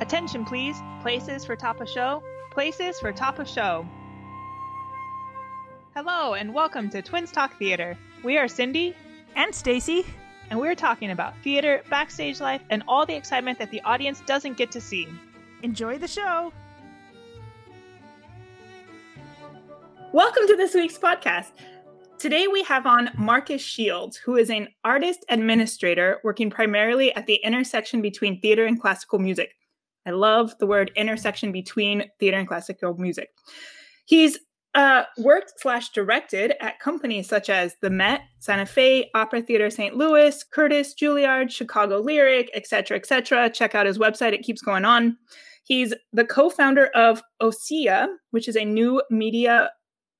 Attention, please. Places for top of show. Places for top of show. Hello, and welcome to Twins Talk Theater. We are Cindy and Stacy, and we're talking about theater, backstage life, and all the excitement that the audience doesn't get to see. Enjoy the show. Welcome to this week's podcast. Today we have on Marcus Shields, who is an artist administrator working primarily at the intersection between theater and classical music. I love the word intersection between theater and classical music. He's uh, worked slash directed at companies such as the Met, Santa Fe, Opera Theater St. Louis, Curtis, Juilliard, Chicago Lyric, etc., etc. Check out his website; it keeps going on. He's the co-founder of OSEA, which is a new media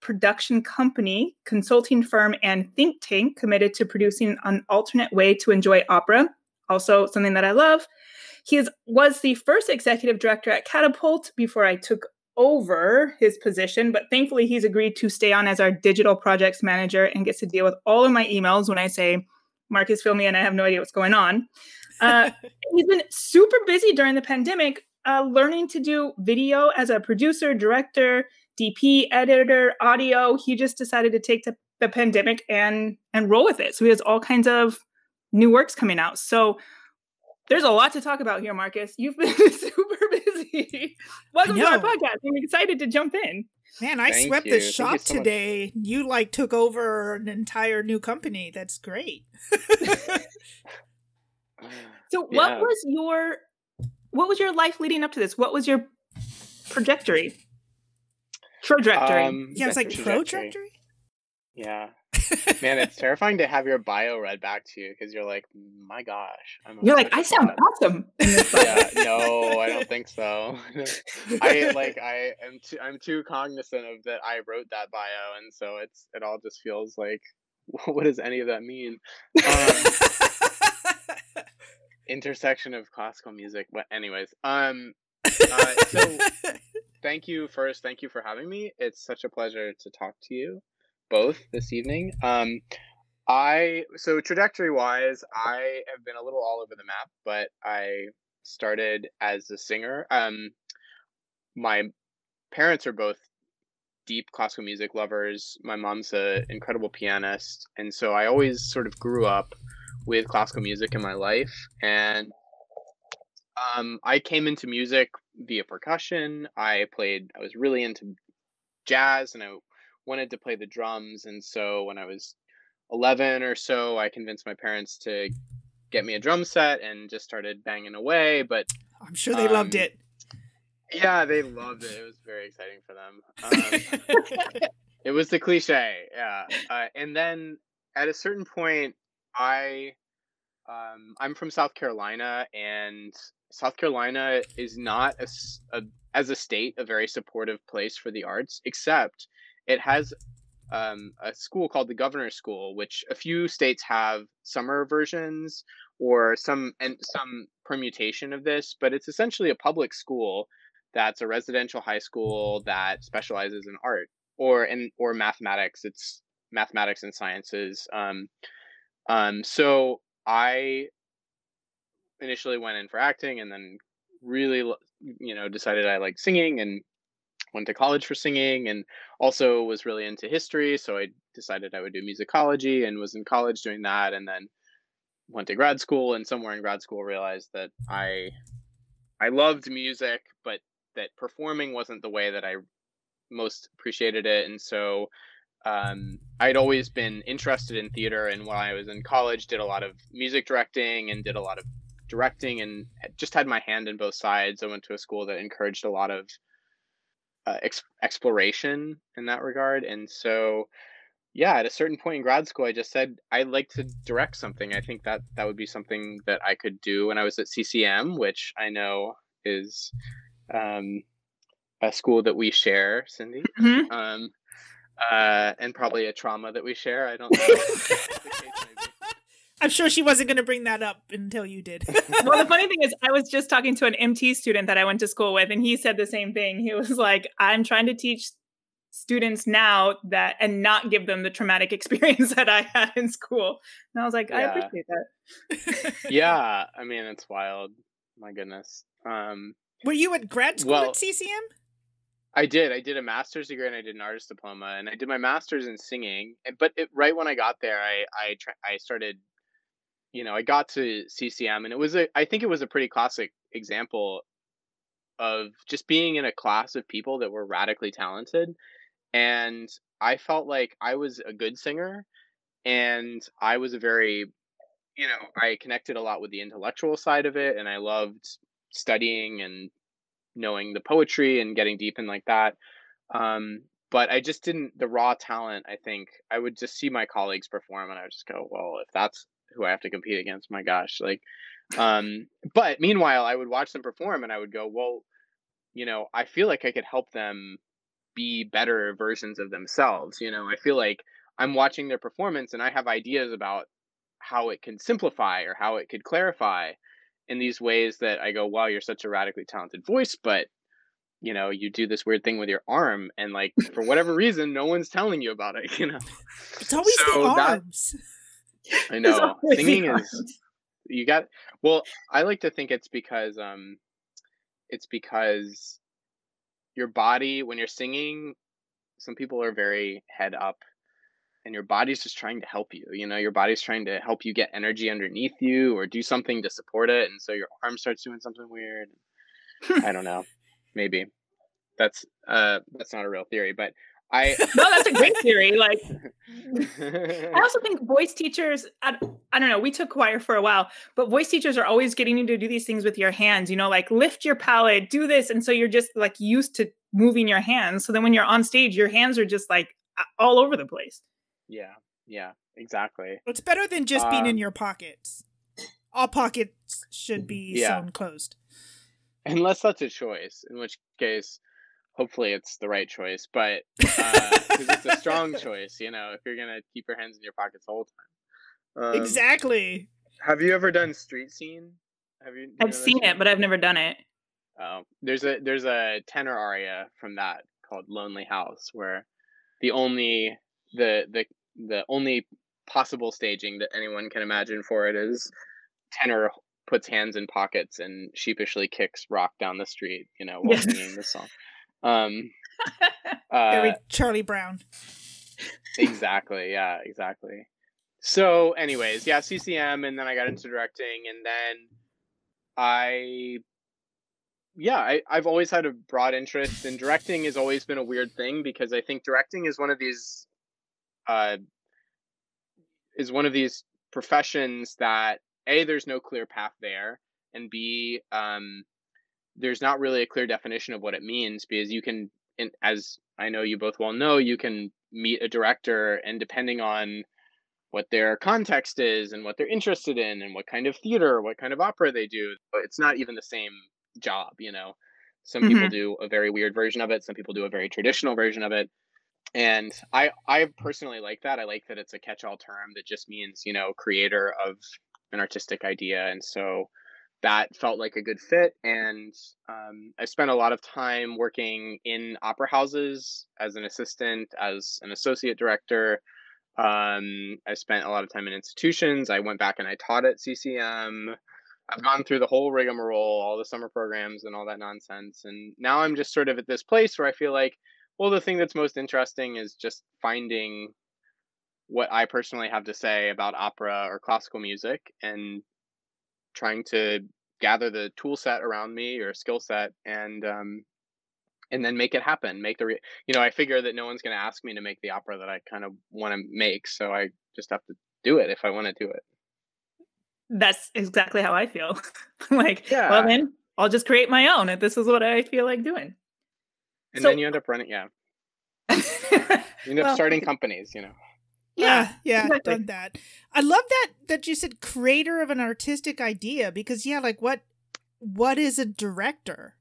production company, consulting firm, and think tank committed to producing an alternate way to enjoy opera. Also, something that I love. He was the first executive director at Catapult before I took over his position, but thankfully he's agreed to stay on as our digital projects manager and gets to deal with all of my emails when I say, Marcus, fill me and I have no idea what's going on. Uh, he's been super busy during the pandemic, uh, learning to do video as a producer, director, DP, editor, audio. He just decided to take the, the pandemic and and roll with it. So he has all kinds of new works coming out. So there's a lot to talk about here, Marcus. You've been super busy. Welcome to our podcast. I'm excited to jump in. Man, I Thank swept you. the shop so today. Much. You like took over an entire new company. That's great. so, what yeah. was your what was your life leading up to this? What was your trajectory? Trajectory. Um, yeah, it's like trajectory. Yeah. Man, it's terrifying to have your bio read back to you because you're like, my gosh. I'm you're like, I sound awesome. yeah, no, I don't think so. I like, I am too, I'm too cognizant of that. I wrote that bio, and so it's it all just feels like, what does any of that mean? Um, intersection of classical music. But anyways, um, uh, so thank you first. Thank you for having me. It's such a pleasure to talk to you both this evening. Um, I so trajectory wise, I have been a little all over the map, but I started as a singer. Um, my parents are both deep classical music lovers. My mom's an incredible pianist, and so I always sort of grew up with classical music in my life. And um, I came into music via percussion. I played. I was really into jazz, and I wanted to play the drums. And so when I was 11 or so, I convinced my parents to get me a drum set and just started banging away. But I'm sure they um, loved it. Yeah, they loved it. It was very exciting for them. Um, it was the cliche, yeah. Uh, and then at a certain point, I um, I'm from South Carolina, and South Carolina is not a, a, as a state a very supportive place for the arts, except it has um, a school called the Governor's School, which a few states have summer versions or some and some permutation of this, but it's essentially a public school that's a residential high school that specializes in art or in or mathematics. It's mathematics and sciences. Um, um, so I initially went in for acting, and then really, you know, decided I like singing and went to college for singing and also was really into history so i decided i would do musicology and was in college doing that and then went to grad school and somewhere in grad school realized that i i loved music but that performing wasn't the way that i most appreciated it and so um, i'd always been interested in theater and when i was in college did a lot of music directing and did a lot of directing and just had my hand in both sides. I went to a school that encouraged a lot of uh, ex- exploration in that regard. And so, yeah, at a certain point in grad school, I just said I'd like to direct something. I think that that would be something that I could do when I was at CCM, which I know is um, a school that we share, Cindy. Mm-hmm. Um, uh, and probably a trauma that we share. I don't know. I'm sure she wasn't going to bring that up until you did. well, the funny thing is, I was just talking to an MT student that I went to school with, and he said the same thing. He was like, I'm trying to teach students now that and not give them the traumatic experience that I had in school. And I was like, yeah. I appreciate that. yeah. I mean, it's wild. My goodness. Um, Were you at grad school well, at CCM? I did. I did a master's degree and I did an artist diploma, and I did my master's in singing. But it, right when I got there, I I I started, you know, I got to CCM, and it was a I think it was a pretty classic example of just being in a class of people that were radically talented, and I felt like I was a good singer, and I was a very, you know, I connected a lot with the intellectual side of it, and I loved studying and knowing the poetry and getting deep in like that. Um, but I just didn't the raw talent. I think I would just see my colleagues perform, and I would just go, "Well, if that's who I have to compete against, my gosh!" Like, um, but meanwhile, I would watch them perform, and I would go, "Well, you know, I feel like I could help them be better versions of themselves." You know, I feel like I'm watching their performance, and I have ideas about how it can simplify or how it could clarify in these ways that I go, wow, you're such a radically talented voice, but you know, you do this weird thing with your arm, and like for whatever reason, no one's telling you about it. You know, it's always so the arms. That, I know singing is you got. Well, I like to think it's because um, it's because your body when you're singing. Some people are very head up and your body's just trying to help you you know your body's trying to help you get energy underneath you or do something to support it and so your arm starts doing something weird i don't know maybe that's uh that's not a real theory but I no, that's a great theory. Like, I also think voice teachers. I, I don't know. We took choir for a while, but voice teachers are always getting you to do these things with your hands. You know, like lift your palate, do this, and so you're just like used to moving your hands. So then when you're on stage, your hands are just like all over the place. Yeah, yeah, exactly. It's better than just um, being in um your pockets. All pockets should be yeah. sewn closed. Unless that's a choice, in which case, hopefully it's the right choice. But uh, it's a strong choice, you know, if you're gonna keep your hands in your pockets the whole time. Um, exactly. Have you ever done street scene? Have you? I've seen it, but I've never done it. Oh, there's a there's a tenor aria from that called "Lonely House," where the only the the the only possible staging that anyone can imagine for it is tenor puts hands in pockets and sheepishly kicks rock down the street, you know, while yes. singing the song. Um, uh, Charlie Brown. exactly. Yeah. Exactly. So, anyways, yeah, CCM, and then I got into directing, and then I, yeah, I, I've always had a broad interest, and directing has always been a weird thing because I think directing is one of these uh, is one of these professions that a there's no clear path there, and b um, there's not really a clear definition of what it means because you can, in, as I know you both well know, you can meet a director and depending on what their context is and what they're interested in and what kind of theater, what kind of opera they do, it's not even the same job, you know. Some mm-hmm. people do a very weird version of it, some people do a very traditional version of it and i i personally like that i like that it's a catch-all term that just means you know creator of an artistic idea and so that felt like a good fit and um, i spent a lot of time working in opera houses as an assistant as an associate director. Um, i spent a lot of time in institutions. I went back and i taught at ccm i've gone through the whole rigmarole all the summer programs and all that nonsense and now i'm just sort of at this place where i feel like well, the thing that's most interesting is just finding what I personally have to say about opera or classical music and trying to gather the tool set around me or skill set and um, and then make it happen make the re- you know i figure that no one's going to ask me to make the opera that i kind of want to make so i just have to do it if i want to do it. That's exactly how i feel. Like yeah. well then i'll just create my own if this is what i feel like doing. And so, then you end up running yeah. You end up well, starting companies you know yeah yeah exactly. done that i love that that you said creator of an artistic idea because yeah like what what is a director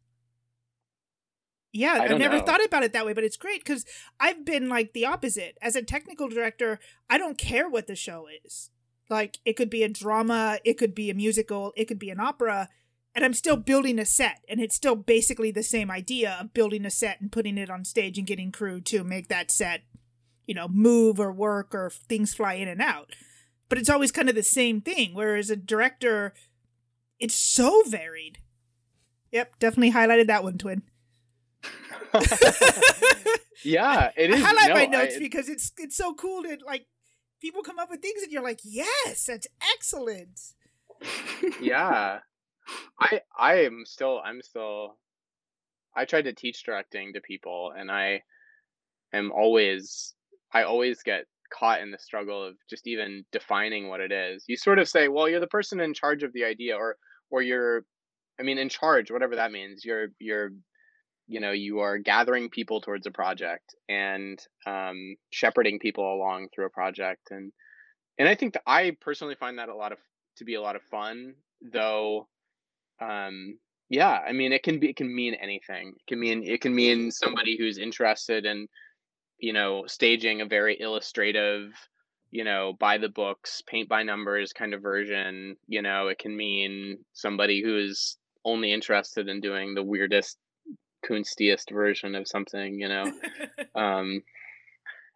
yeah, I've never know. thought about it that way, but it's great because I've been like the opposite. As a technical director, I don't care what the show is. Like, it could be a drama, it could be a musical, it could be an opera and I'm still building a set, and it's still basically the same idea of building a set and putting it on stage and getting crew to make that set, you know, move or work or things fly in and out. But it's always kind of the same thing. Whereas a director, it's so varied. Yep, definitely highlighted that one, twin. yeah, it is. I highlight no, my notes I, because it's it's so cool to like people come up with things and you're like, yes, that's excellent. yeah, I I am still I'm still I tried to teach directing to people and I am always I always get caught in the struggle of just even defining what it is. You sort of say, well, you're the person in charge of the idea or or you're I mean in charge, whatever that means. You're you're you know, you are gathering people towards a project and um shepherding people along through a project and and I think that I personally find that a lot of to be a lot of fun, though um yeah, I mean it can be it can mean anything. It can mean it can mean somebody who's interested in you know, staging a very illustrative, you know, by the books, paint by numbers kind of version. You know, it can mean somebody who is only interested in doing the weirdest, kunstiest version of something. You know, um,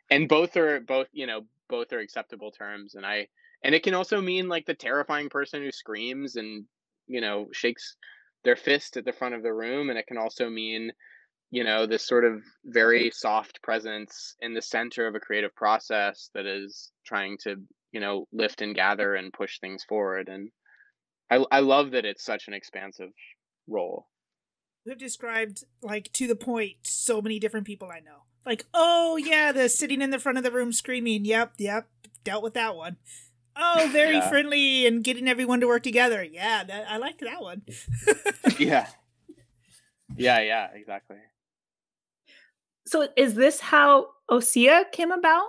and both are both you know both are acceptable terms, and I and it can also mean like the terrifying person who screams and you know shakes their fist at the front of the room, and it can also mean you know this sort of very soft presence in the center of a creative process that is trying to you know lift and gather and push things forward and i i love that it's such an expansive role We've described like to the point so many different people I know. Like, oh yeah, the sitting in the front of the room screaming. Yep, yep, dealt with that one. Oh, very Yeah. friendly and getting everyone to work together. Yeah, that, I liked that one. yeah yeah yeah exactly So is this how Osea came about?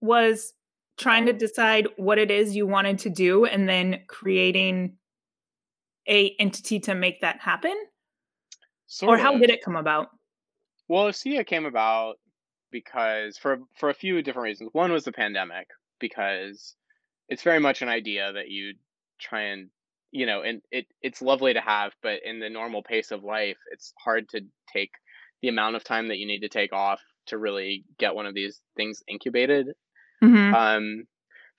Was trying to decide what it is you wanted to do and then creating a entity to make that happen? sort or how did it come about? Well, Osea came about because for for a few different reasons. One was the pandemic because it's very much an idea that you try and you know, and it it's lovely to have, but in the normal pace of life, it's hard to take the amount of time that you need to take off to really get one of these things incubated. Mhm. um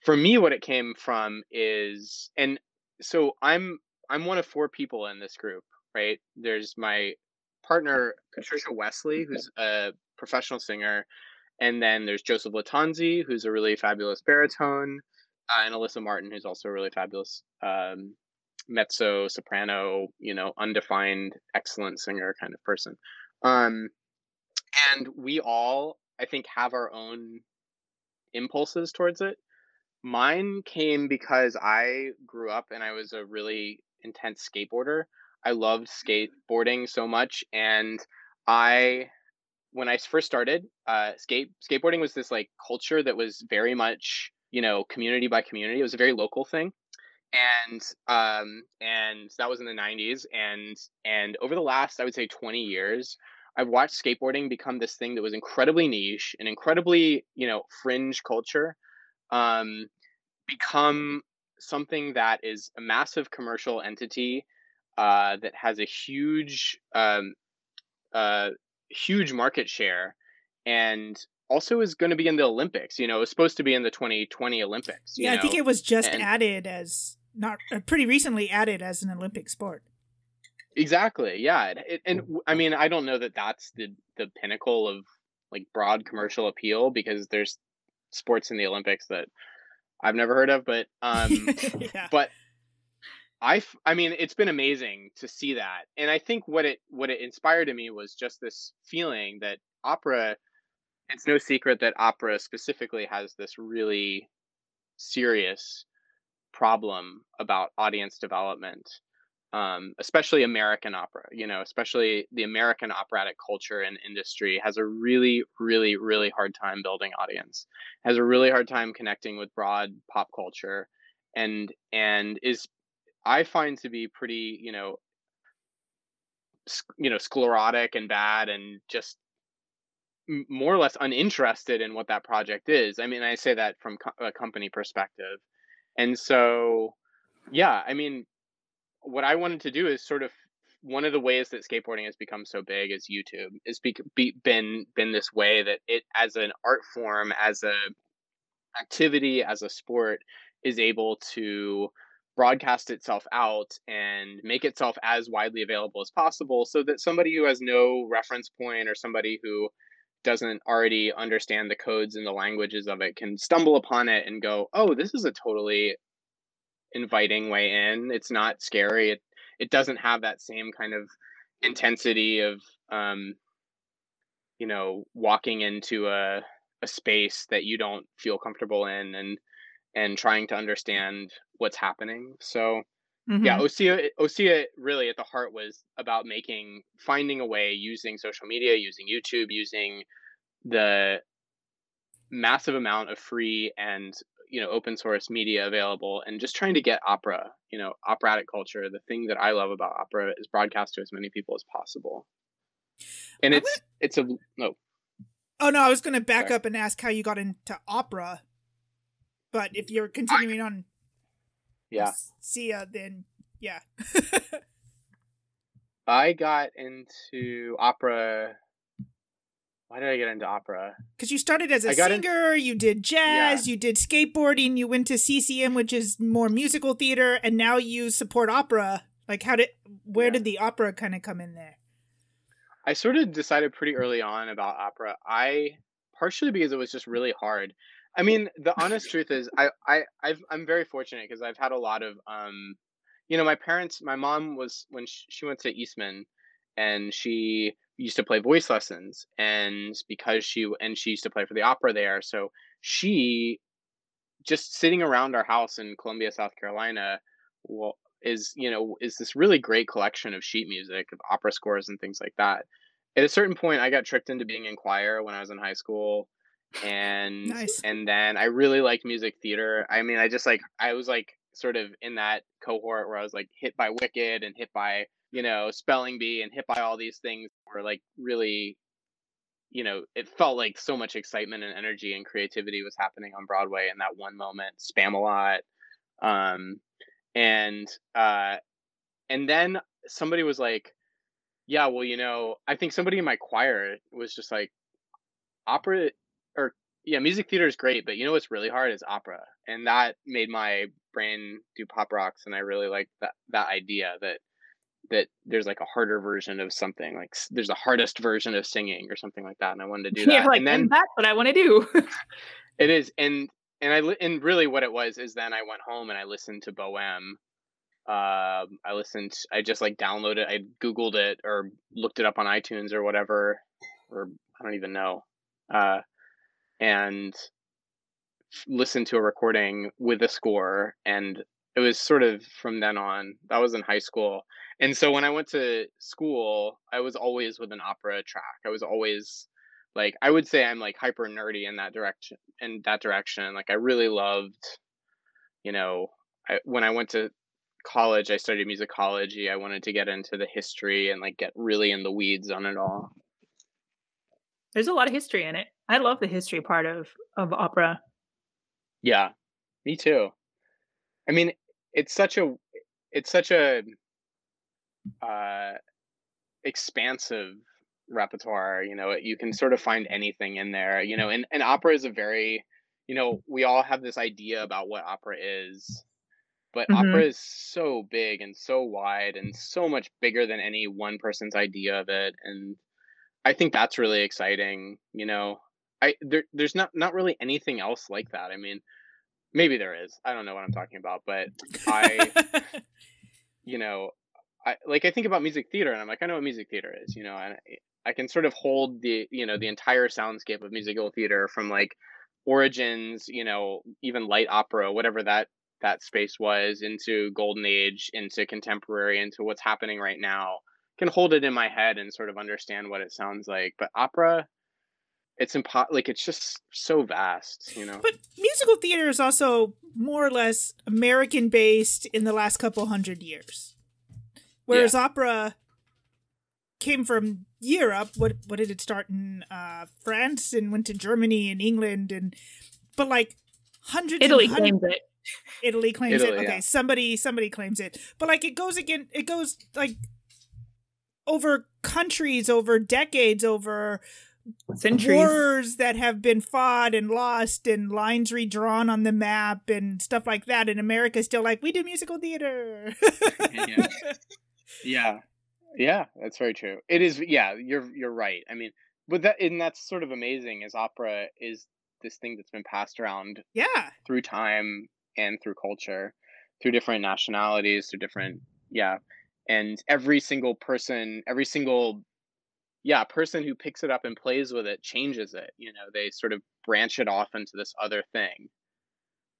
for me what it came from is and so i'm i'm one of four people in this group right? There's my partner patricia westley who's a professional singer and then there's joseph lattanzi who's a really fabulous baritone uh, and alyssa martin who's also a really fabulous um mezzo soprano you know undefined excellent singer kind of person um and we all i think have our own impulses towards it. Mine came because I grew up and I was a really intense skateboarder. I loved skateboarding so much and I when I first started, uh skate skateboarding was this like culture that was very much, you know, community by community. It was a very local thing. And um and that was in the 90s and and over the last I would say 20 years, I've watched skateboarding become this thing that was incredibly niche and incredibly, you know, fringe culture, um, become something that is a massive commercial entity uh, that has a huge, um, uh, huge market share, and also is going to be in the Olympics. You know, it's supposed to be in the 2020 Olympics. you yeah, I think it was just and- added as not uh, pretty recently added as an Olympic sport. Exactly. Yeah. It, it, and I mean, I don't know that that's the the pinnacle of like broad commercial appeal because there's sports in the Olympics that I've never heard of, but um, yeah. but I I mean, it's been amazing to see that, and I think what it what it inspired in me was just this feeling that opera. It's no secret that opera specifically has this really serious problem about audience development um, especially American opera, you know, especially the American operatic culture and industry has a really, really, really hard time building audience, has a really hard time connecting with broad pop culture, and and is I find to be pretty, you know, you know, sclerotic and bad, and just more or less uninterested in what that project is. I mean, I say that from co- a company perspective, and so yeah, I mean, what I wanted to do is sort of one of the ways that skateboarding has become so big is YouTube. It's be, be, been been this way that it as an art form, as a activity, as a sport, is able to broadcast itself out and make itself as widely available as possible so that somebody who has no reference point or somebody who doesn't already understand the codes and the languages of it can stumble upon it and go, "Oh, this is a totally inviting way in. It's not scary. It it doesn't have that same kind of intensity of um you know, walking into a a space that you don't feel comfortable in and and trying to understand what's happening. So mm-hmm. yeah, Osea Osea really at the heart was about making finding a way using social media, using YouTube, using the massive amount of free and you know open source media available and just trying to get opera you know operatic culture the thing that i love about opera is broadcast to as many people as possible. And it's gonna... it's a no oh. oh. No i was going to back Sorry. up and ask how you got into opera but if you're continuing on yeah. sia then yeah. I got into opera why did I get into opera? Because you started as a singer, in... you did jazz, yeah. you did skateboarding, you went to CCM, which is more musical theater, and now you support opera. Like, how did, where yeah. did the opera kind of come in there? I sort of decided pretty early on about opera. I partially because it was just really hard. I mean, the honest truth is, I, I, I've, I'm very fortunate because I've had a lot of, um, you know, my parents. My mom was when she, she went to Eastman, and she used to play voice lessons and because she and she used to play for the opera there so she just sitting around our house in Columbia South Carolina well, is you know is this really great collection of sheet music of opera scores and things like that at a certain point I got tricked into being in choir when I was in high school and nice. and then I really liked music theater I mean I just like I was like sort of in that cohort where I was like hit by Wicked and hit by you know, spelling bee and hit by all these things were like really, you know, it felt like so much excitement and energy and creativity was happening on Broadway in that one moment. Spamalot, um, and uh, and then somebody was like, "Yeah, well, you know, I think somebody in my choir was just like, opera or yeah, music theater is great, but you know what's really hard is opera, and that made my brain do pop rocks, and I really liked that that idea that that there's like a harder version of something like there's a hardest version of singing or something like that and i wanted to do that yeah, like, and then that's what i want to do. It is and and i and really what it was is then i went home and i listened to bohem uh, i listened i just like downloaded i googled it or looked it up on itunes or whatever or i don't even know uh, and listened to a recording with a score and it was sort of from then on that was in high school and so when I went to school, I was always with an opera track. I was always like I would say I'm like hyper nerdy in that direction in that direction. Like I really loved, you know, I, when I went to college, I studied musicology. I wanted to get into the history and like get really in the weeds on it all. There's a lot of history in it. I love the history part of of opera. Yeah, me too. I mean, it's such a it's such a uh, expansive repertoire. You know, you can sort of find anything in there. You know, and, and opera is a very, you know, we all have this idea about what opera is, but mm-hmm. opera is so big and so wide and so much bigger than any one person's idea of it. And I think that's really exciting. You know, I there, there's not not really anything else like that. I mean, maybe there is. I don't know what I'm talking about, but I, you know, I like I think about music theater and I'm like I know what music theater is, you know, and I, I can sort of hold the you know the entire soundscape of musical theater from like origins, you know, even light opera, whatever that that space was, into golden age, into contemporary, into what's happening right now. Can hold it in my head and sort of understand what it sounds like. But opera, it's impo- like it's just so vast, you know. But musical theater is also more or less American based in the last couple hundred years. Whereas yeah. opera came from Europe. What what did it start in uh, France and went to Germany and England and but like hundreds. Italy hundreds, claims it. Italy claims Italy, it. Okay, yeah. somebody somebody claims it. But like it goes again. It goes like over countries, over decades, over Centuries. wars that have been fought and lost and lines redrawn on the map and stuff like that. And America's still like, we do musical theater. Yeah. yeah yeah that's very true it is yeah you're you're right i mean but that and that's sort of amazing is opera is this thing that's been passed around yeah. through time and through culture through different nationalities through different yeah and every single person every single yeah a person who picks it up and plays with it changes it you know they sort of branch it off into this other thing.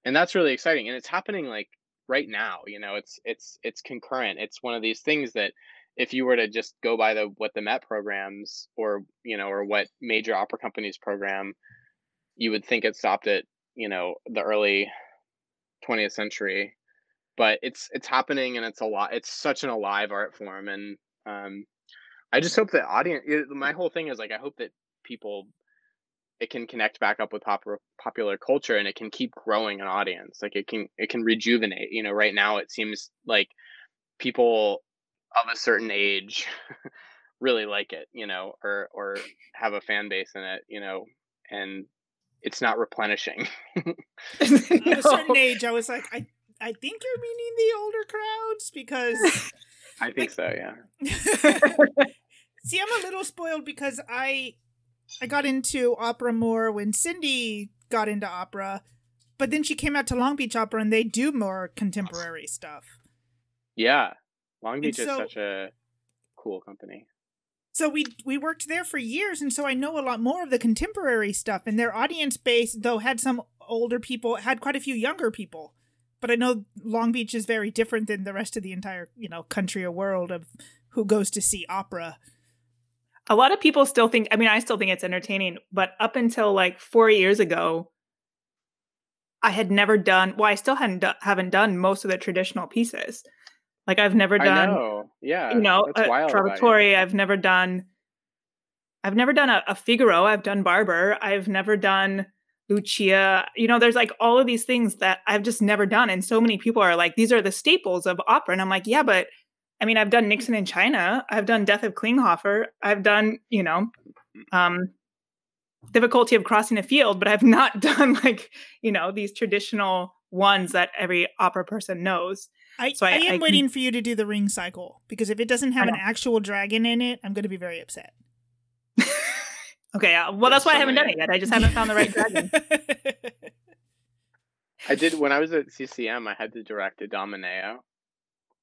And that's really exciting and it's happening like right now you know it's it's it's concurrent it's one of these things that if you were to just go by the what the met programs or you know or what major opera companies program you would think it stopped at you know the early 20th century. But it's it's happening and it's a lot it's such an alive art form and um i just hope that audience my whole thing is like i hope that people it can connect back up with popular popular culture and it can keep growing an audience. Like it can it can rejuvenate. You know right now it seems like people of a certain age really like it you know or or have a fan base in it you know and it's not replenishing. At a certain age, I was like, I, I think you're meaning the older crowds because i think so yeah See, I'm a little spoiled because I I got into opera more when Cindy got into opera, but then she came out to Long Beach Opera and they do more contemporary stuff. yeah long beach is such a cool company So we we worked there for years and so I know a lot more of the contemporary stuff and their audience base though had some older people, had quite a few younger people. But I know Long Beach is very different than the rest of the entire, you know, country or world of who goes to see opera. A lot of people still think i mean i still think it's entertaining but up until like four years ago i had never done well i still hadn't do, haven't done most of the traditional pieces like i've never i done know yeah you know a wild about you. Trovatore. i've never done i've never done a, a figaro i've done barber i've never done lucia you know there's like all of these things that i've just never done and so many people are like these are the staples of opera and i'm like yeah but i mean i've done nixon in china. I've done death of klinghoffer. I've done you know um difficulty of crossing a field but i've not done like you know these traditional ones that every opera person knows. I, So I- I am I waiting for you to do the ring cycle because if it doesn't have an actual dragon in it, I'm going to be very upset. okay uh, well that's There's why i haven't done it yet. I just haven't found the right dragon. I did when I was at CCM. I had to direct Idomeneo,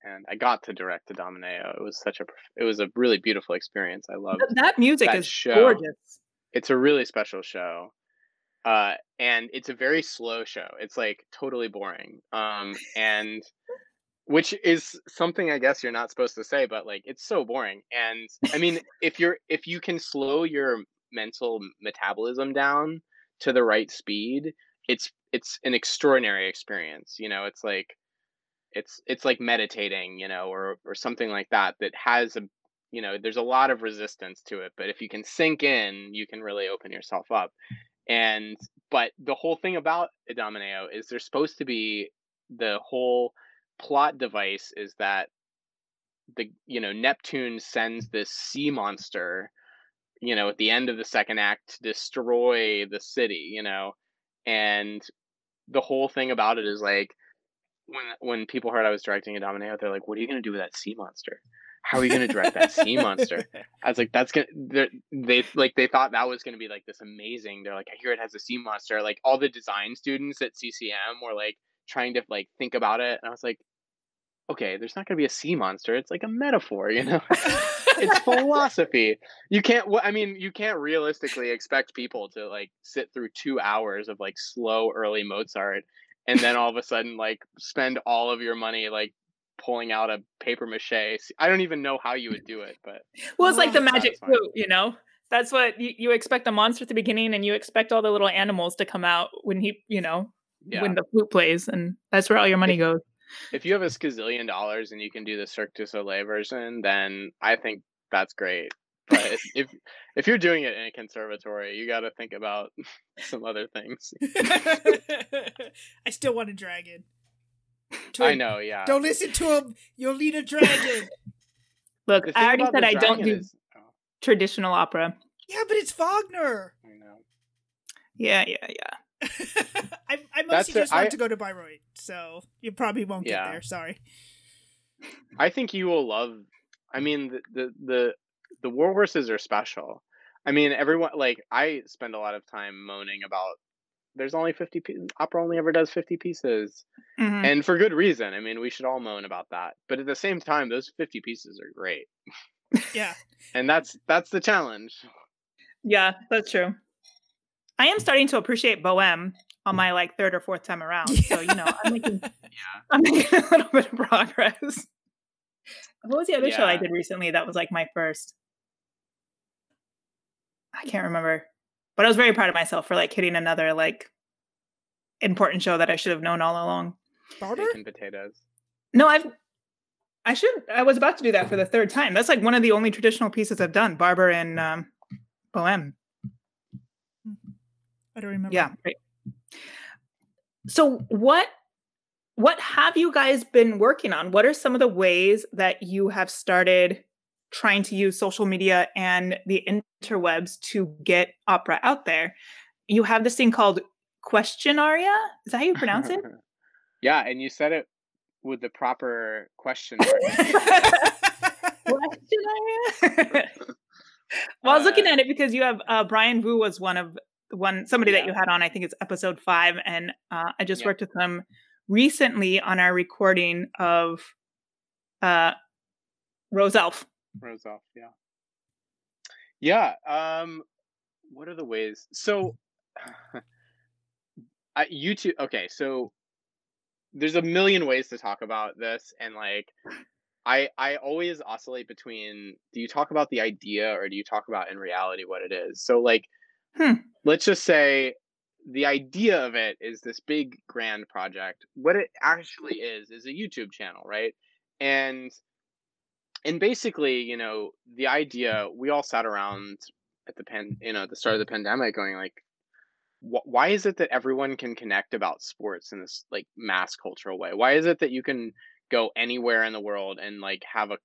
and I got to direct Idomeneo. It was such a it was a really beautiful experience. I loved. Th- that music that is show. gorgeous. It's a really special show, uh, and it's a very slow show. It's like totally boring, um, and which is something I guess you're not supposed to say, but like it's so boring. And I mean, if you're if you can slow your mental metabolism down to the right speed, it's it's an extraordinary experience. You know, it's like it's it's like meditating, you know, or or something like that that has a you know, there's a lot of resistance to it, but if you can sink in, you can really open yourself up. And but the whole thing about Idomeneo is there's supposed to be the whole plot device is that the you know Neptune sends this sea monster, you know, at the end of the second act to destroy the city, you know, and the whole thing about it is like when when people heard I was directing Idomeneo, they're like, "What are you gonna do with that sea monster? How are you gonna direct that sea monster?" I was like, "That's gonna." They like they thought that was gonna be like this amazing. They're like, "I hear it has a sea monster." Like all the design students at CCM were like trying to like think about it, and I was like, "Okay, there's not gonna be a sea monster. It's like a metaphor, you know." it's philosophy. You can't. I mean, you can't realistically expect people to like sit through two hours of like slow early Mozart, and then all of a sudden like spend all of your money like pulling out a paper mache. I don't even know how you would do it, but Well, it's like the magic satisfying. flute, you know. That's what you, you expect the monster at the beginning, and you expect all the little animals to come out when he, you know, yeah. when the flute plays, and that's where all your money goes. if you have a skazillion dollars and you can do the Cirque du Soleil version, then I think that's great. But if- if if you're doing it in a conservatory, you got to think about some other things. I still want a dragon. I know, yeah. Don't listen to him. You'll need a dragon. Look, I already said I don't do is- oh. traditional opera. Yeah, but it's Wagner. I know. Yeah, yeah, yeah. I, I mostly That's a- just want I- to go to Bayreuth, so you probably won't Yeah. get there. Sorry. I think you will love. I mean, the the the, the war horses are special. I mean, everyone like I spend a lot of time moaning about. There's only fifty. Pe- opera only ever does fifty pieces, Mhm. and for good reason. I mean, we should all moan about that. But at the same time, those fifty pieces are great, Yeah. and that's that's the challenge. Yeah, that's true. I am starting to appreciate Bohem on my like third or fourth time around. So you know, I'm making yeah. I'm making a little bit of progress. What was the other show I did recently that was like my first? I can't remember, but I was very proud of myself for like hitting another like important show that I should have known all along. Barber? Bacon potatoes. No, I've I should I was about to do that for the third time. That's like one of the only traditional pieces I've done, Barber and um, Bohem. I don't remember. Yeah. Right. So what what have you guys been working on? What are some of the ways that you have started trying to use social media and the interwebs to get opera out there? You have this thing called Questionaria. Is that how you pronounce it? yeah, and you said it with the proper question. Questionaria. well, I was looking Uh, at it because you have uh, Brian Vu was one of one somebody that you had on. I think it's episode five, and uh, I just Yeah. worked with him recently on our recording of uh, Rose Elf. Rose off, yeah. Yeah. Um, what are the ways? So, I YouTube. Okay, so there's a million ways to talk about this, and like, I I always oscillate between do you talk about the idea or do you talk about in reality what it is? So like, Hmm. let's just say the idea of it is this big grand project. What it actually is is a YouTube channel, right? And and basically, you know, the idea we all sat around at the pan, you know, at the start of the pandemic, going like, wh- why is it that everyone can connect about sports in this like mass cultural way? Why is it that you can go anywhere in the world and like have a,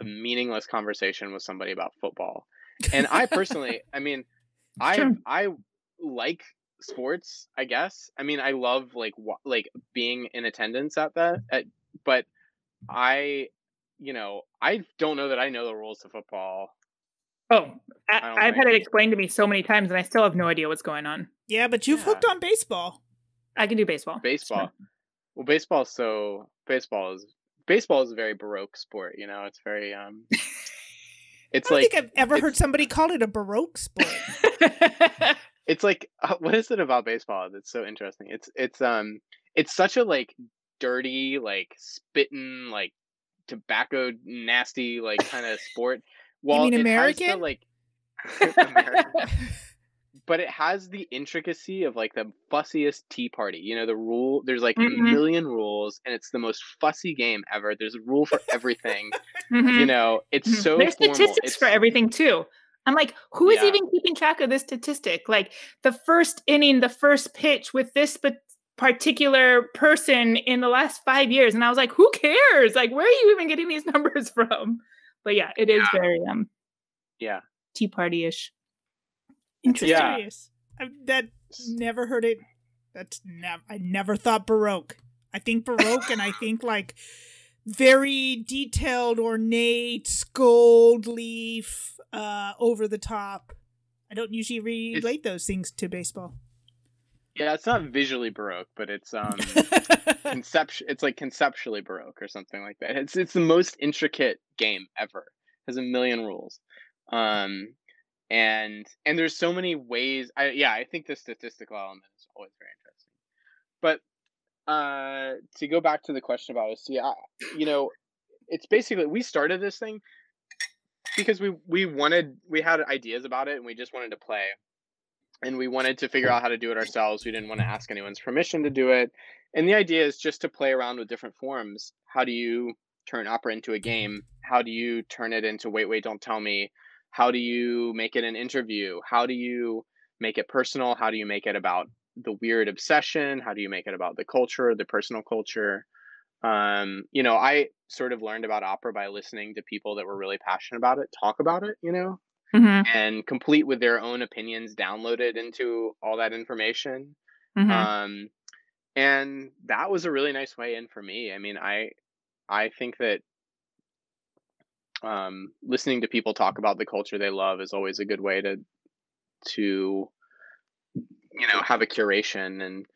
a meaningless conversation with somebody about football? And I personally, I mean, I true. I like sports. I guess. I mean, I love like wa- like being in attendance at that. At, but I, you know, I don't know that I know the rules of football. Oh, I, don't I've had it explained to me so many times, and I still have no idea what's going on. Yeah, but you've Yeah. hooked on baseball. I can do baseball. It's fine. Baseball. Well, baseball so baseball is baseball is a very baroque sport. You know, it's very um. It's I don't like think I've ever heard somebody call it a baroque sport. it's like uh, what is it about baseball that's so interesting? It's it's um it's such a like dirty like spitting like tobacco nasty like kind of sport. Well, mean it has the, like American. but it has the intricacy of like the fussiest tea party. You know, the rule there's like Mhm. a million rules and it's the most fussy game ever. There's a rule for everything. Mhm. you know, it's Mhm. so There's formal. statistics It's for everything too. I'm like, who is Yeah. even keeping track of this statistic? Like the first inning, the first pitch with this pa- particular person in the last five years, and I was like, who cares? Like, where are you even getting these numbers from? But yeah, it is very um yeah. tea party ish. Interesting. Yeah. I've that never heard it. That's never. I never thought baroque. I think baroque, and I think like very detailed, ornate, gold leaf, uh, over the top. I don't usually relate those things to baseball. Yeah, it's not visually baroque, but it's um conceptual it's like conceptually baroque or something like that. It's it's the most intricate game ever. has a million rules. Um and and there's so many ways I yeah, I think the statistical element is always very interesting. But uh to go back to the question about OC, I, you know, it's basically we started this thing because we we wanted we had ideas about it and we just wanted to play and we wanted to figure out how to do it ourselves. We didn't want to ask anyone's permission to do it. And the idea is just to play around with different forms. How do you turn opera into a game? How do you turn it into wait, wait, don't tell me? How do you make it an interview? How do you make it personal? How do you make it about the weird obsession? How do you make it about the culture, the personal culture? Um, you know, I sort of learned about opera by listening to people that were really passionate about it talk about it, you know? Mhm. and complete with their own opinions downloaded into all that information. Mhm. Um, and that was a really nice way in for me. I mean, I I think that um, listening to people talk about the culture they love is always a good way to to you know have a curation and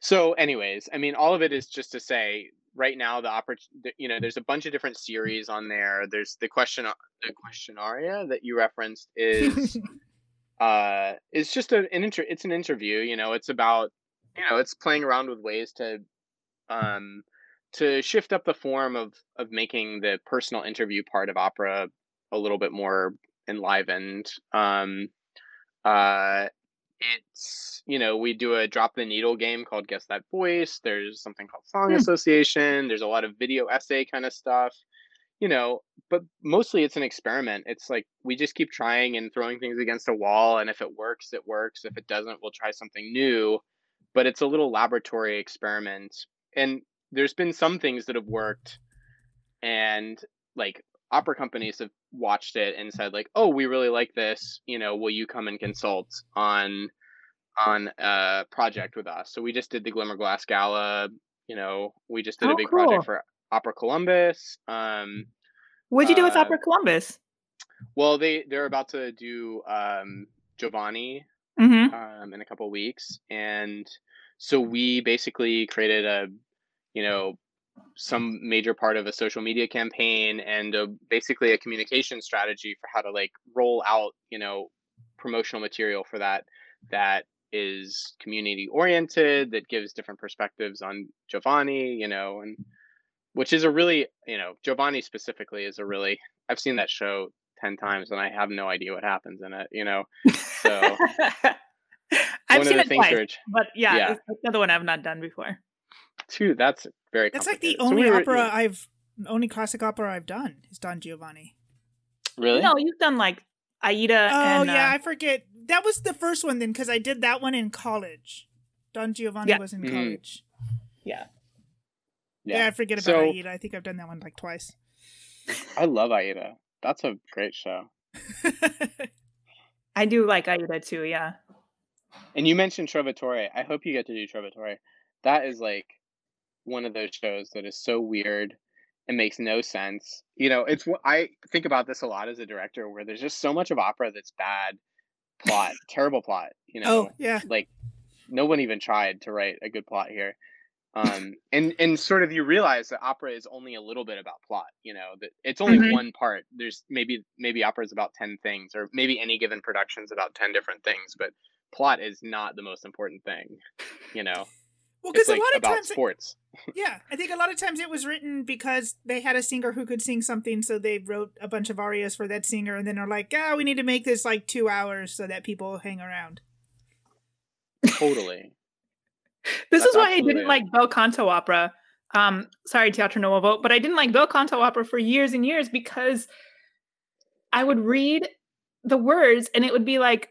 so anyways i mean all of it is just to say right now the oppor- the- you know there's a bunch of different series on there. There's the question the questionaria that you referenced is uh it's just a, an inter- it's an interview you know it's about you know it's playing around with ways to um to shift up the form of of making the personal interview part of opera a little bit more enlivened. Um uh it's you know we do a drop the needle game called guess that voice. There's something called song Hmm. association. There's a lot of video essay kind of stuff you know but mostly it's an experiment. It's like we just keep trying and throwing things against a wall and if it works it works. If it doesn't we'll try something new. But it's a little laboratory experiment and there's been some things that have worked and like opera companies have watched it and said like oh we really like this you know will you come and consult on on a project with us so we just did the Glimmerglass gala you know we just did Oh, a big cool. project for opera columbus um What'd you do with uh, Opera Columbus? well they they're about to do um giovanni Mm-hmm. um, in a couple weeks, and so we basically created a, you know, some major part of a social media campaign and a, basically a communication strategy for how to like roll out, you know, promotional material for that that is community oriented that gives different perspectives on Giovanni, you know, and which is a really, you know, Giovanni specifically is a really I've seen that show 10 times and I have no idea what happens in it, you know. So I've one seen of the it twice, but yeah, Yeah. it's another one I've not done before. Too that's very That's like the complicated. So only we were- opera yeah. I've only classic opera I've done is Don Giovanni. really No, you've done like Aida. Oh and, yeah, uh, I forget. That was the first one then because I did that one in college. Don Giovanni Yeah. was in Mhm. college. yeah. Yeah. I forget about So- Aida. I think I've done that one like twice. I love Aida. That's a great show. I do like Aida too. Yeah. And you mentioned Trovatore. I hope you get to do Trovatore. That is like one of those shows that is so weird. It makes no sense. You know, it's I think about this a lot as a director where there's just so much of opera that's bad plot, terrible plot, you know. oh yeah, like no one even tried to write a good plot here um and and sort of you realize that opera is only a little bit about plot you know that it's only Mhm. one part there's maybe maybe opera is about 10 things or maybe any given production's about 10 different things but plot is not the most important thing you know well because like a lot of times, sports yeah, I think a lot of times it was written because they had a singer who could sing something, so they wrote a bunch of arias for that singer, and then are like, ah, we need to make this like two hours so that people hang around. totally This That's is why I didn't like bel canto opera. Um, sorry, Teatro Nuovo, but I didn't like bel canto opera for years and years because I would read the words and it would be like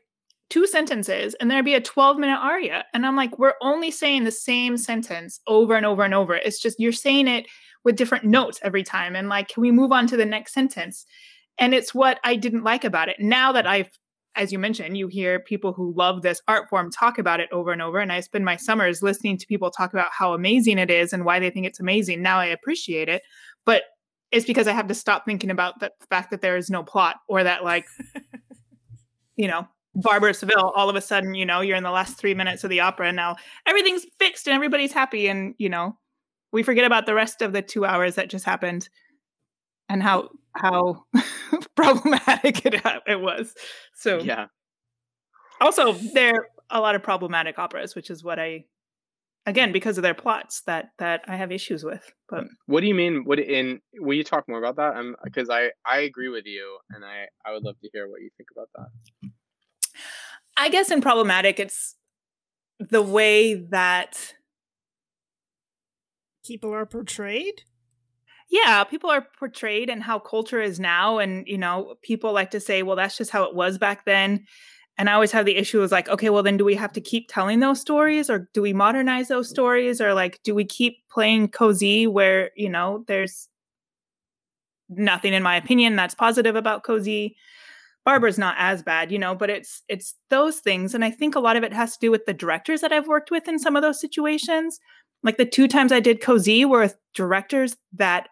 two sentences and there'd be a 12 minute aria. And I'm like, we're only saying the same sentence over and over and over. It's just you're saying it with different notes every time. And like, can we move on to the next sentence? And it's what I didn't like about it. Now that I've as you mentioned, you hear people who love this art form talk about it over and over. And I spend my summers listening to people talk about how amazing it is and why they think it's amazing. Now I appreciate it. But it's because I have to stop thinking about the fact that there is no plot or that, like, you know, Barber of Seville, all of a sudden, you know, you're in the last three minutes of the opera and now everything's fixed and everybody's happy. And, you know, we forget about the rest of the two hours that just happened and how how problematic it, it was. So yeah also there are a lot of problematic operas which is what i again because of their plots that that i have issues with but what do you mean what in will you talk more about that um because i i agree with you and i i would love to hear what you think about that i guess in problematic it's the way that People are portrayed. yeah people are portrayed and how culture is now and you know people like to say well that's just how it was back then and i always have the issue is like okay well then do we have to keep telling those stories or do we modernize those stories or like do we keep playing così where you know there's nothing in my opinion that's positive about così Barbara's not as bad, you know, but it's it's those things and I think a lot of it has to do with the directors that I've worked with in some of those situations. Like the two times I did Così were with directors that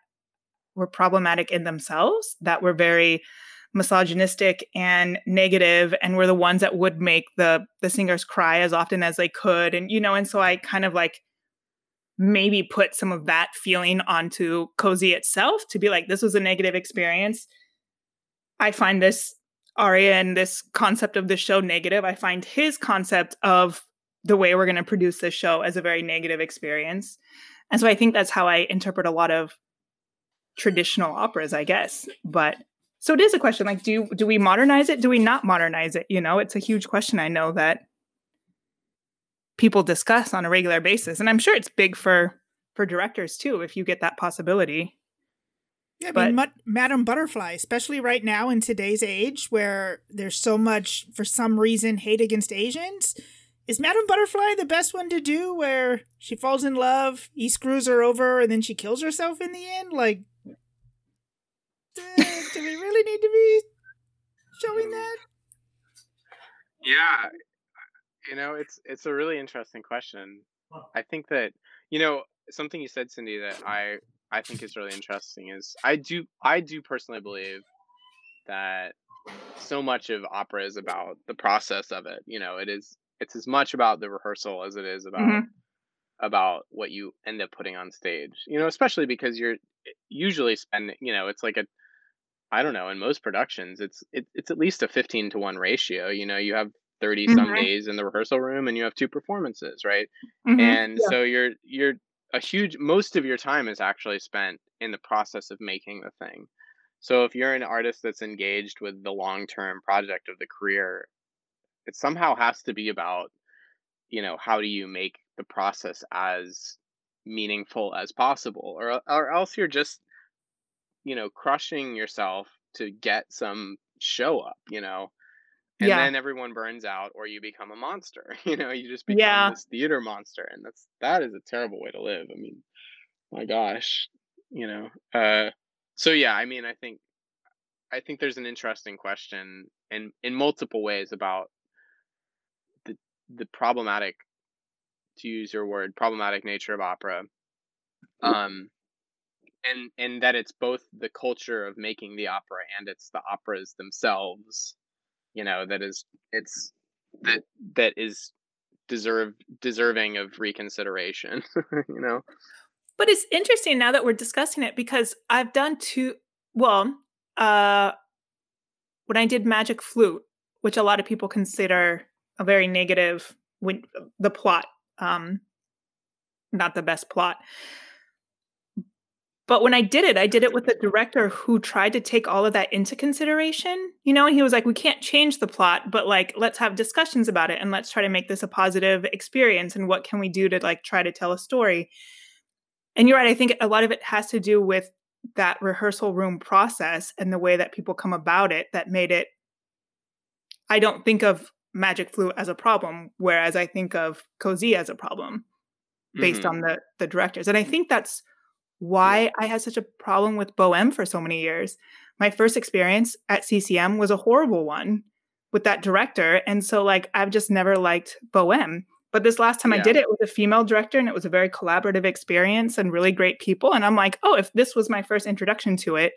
were problematic in themselves, that were very misogynistic and negative and were the ones that would make the the singers cry as often as they could and you know and so I kind of like maybe put some of that feeling onto Così itself to be like this was a negative experience I find this aria and this concept of the show negative I find his concept of the way we're going to produce this show as a very negative experience. And so I think that's how I interpret a lot of traditional operas I guess. But so it is a question like do do we modernize it? Do we not modernize it? You know it's a huge question i know that people discuss on a regular basis. And i'm sure it's big for for directors too if you get that possibility yeah, I but, mean, Madam Butterfly, especially right now in today's age where there's so much, for some reason, hate against Asians. Is Madam Butterfly the best one to do where she falls in love, he screws her over, and then she kills herself in the end? Like, eh, do we really need to be showing that? Yeah, you know, it's it's a really interesting question. I think that you know something you said, Cindy, that I I think is really interesting is I do I do personally believe that so much of opera is about the process of it. You know, it is it's as much about the rehearsal as it is about mm-hmm. about what you end up putting on stage. You know, especially because you're usually spending. You know, it's like a I don't know, in most productions, it's it, it's at least a 15 to 1 ratio. You know, you have 30 some mm-hmm. days in the rehearsal room and you have two performances, right? Mm-hmm. And yeah. so you're you're a huge most of your time is actually spent in the process of making the thing. So if you're an artist that's engaged with the long-term project of the career, it somehow has to be about you know, how do you make the process as meaningful as possible or or else you're just you know, crushing yourself to get some show up, you know. And yeah. then everyone burns out or you become a monster. You know, you just become yeah. this theater monster and that's that is a terrible way to live. I mean, my gosh, you know. Uh so yeah, I mean, I think I think there's an interesting question in in multiple ways about the the problematic to use your word problematic nature of opera um and and that it's both the culture of making the opera and it's the operas themselves you know that is it's that that is deserve deserving of reconsideration you know? But it's interesting now that we're discussing it because i've done two well uh when i did magic flute which a lot of people consider a very negative when the plot um not the best plot but when I did it, I did it with a director who tried to take all of that into consideration, you know, and he was like, we can't change the plot, but like, let's have discussions about it and let's try to make this a positive experience. And what can we do to like try to tell a story? And you're right. I think a lot of it has to do with that rehearsal room process and the way that people come about it that made it. I don't think of Magic flute as a problem, whereas I think of così as a problem based mm-hmm. on the the directors. And I think that's why I had such a problem with Bohème for so many years. My first experience at CCM was a horrible one with that director. And so, like, I've just never liked Bohème. But this last time yeah. I did it with a female director, and it was a very collaborative experience and really great people. And I'm like, oh, if this was my first introduction to it,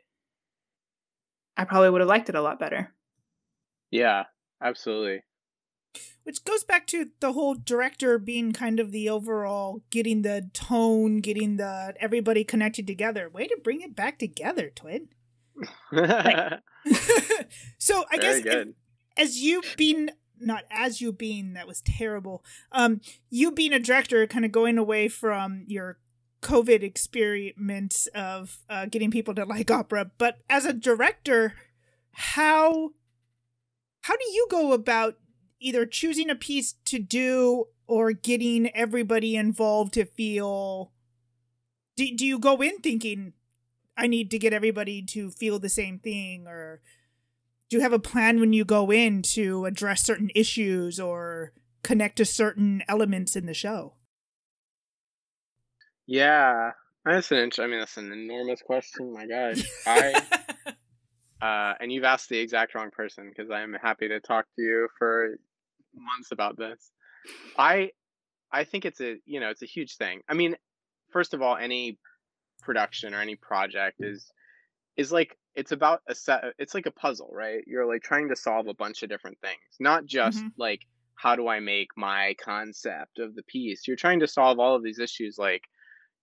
I probably would have liked it a lot better. Yeah, absolutely. Which goes back to the whole director being kind of the overall getting the tone, getting the everybody connected together. Way to bring it back together, Twin. so I Very guess if, as you being not as you being that was terrible. Um, you being a director, kind of going away from your COVID experiments of uh, getting people to like opera, but as a director, how how do you go about either choosing a piece to do or getting everybody involved to feel do, do you go in thinking i need to get everybody to feel the same thing or do you have a plan when you go in to address certain issues or connect to certain elements in the show? Yeah that's an i mean that's an enormous question my gosh. I uh, and you've asked the exact wrong person because I'm happy to talk to you for months about this. I I think it's a you know it's a huge thing. I mean, first of all, any production or any project is is like it's about a set it's like a puzzle right you're like trying to solve a bunch of different things not just mm-hmm. like how do i make my concept of the piece you're trying to solve all of these issues like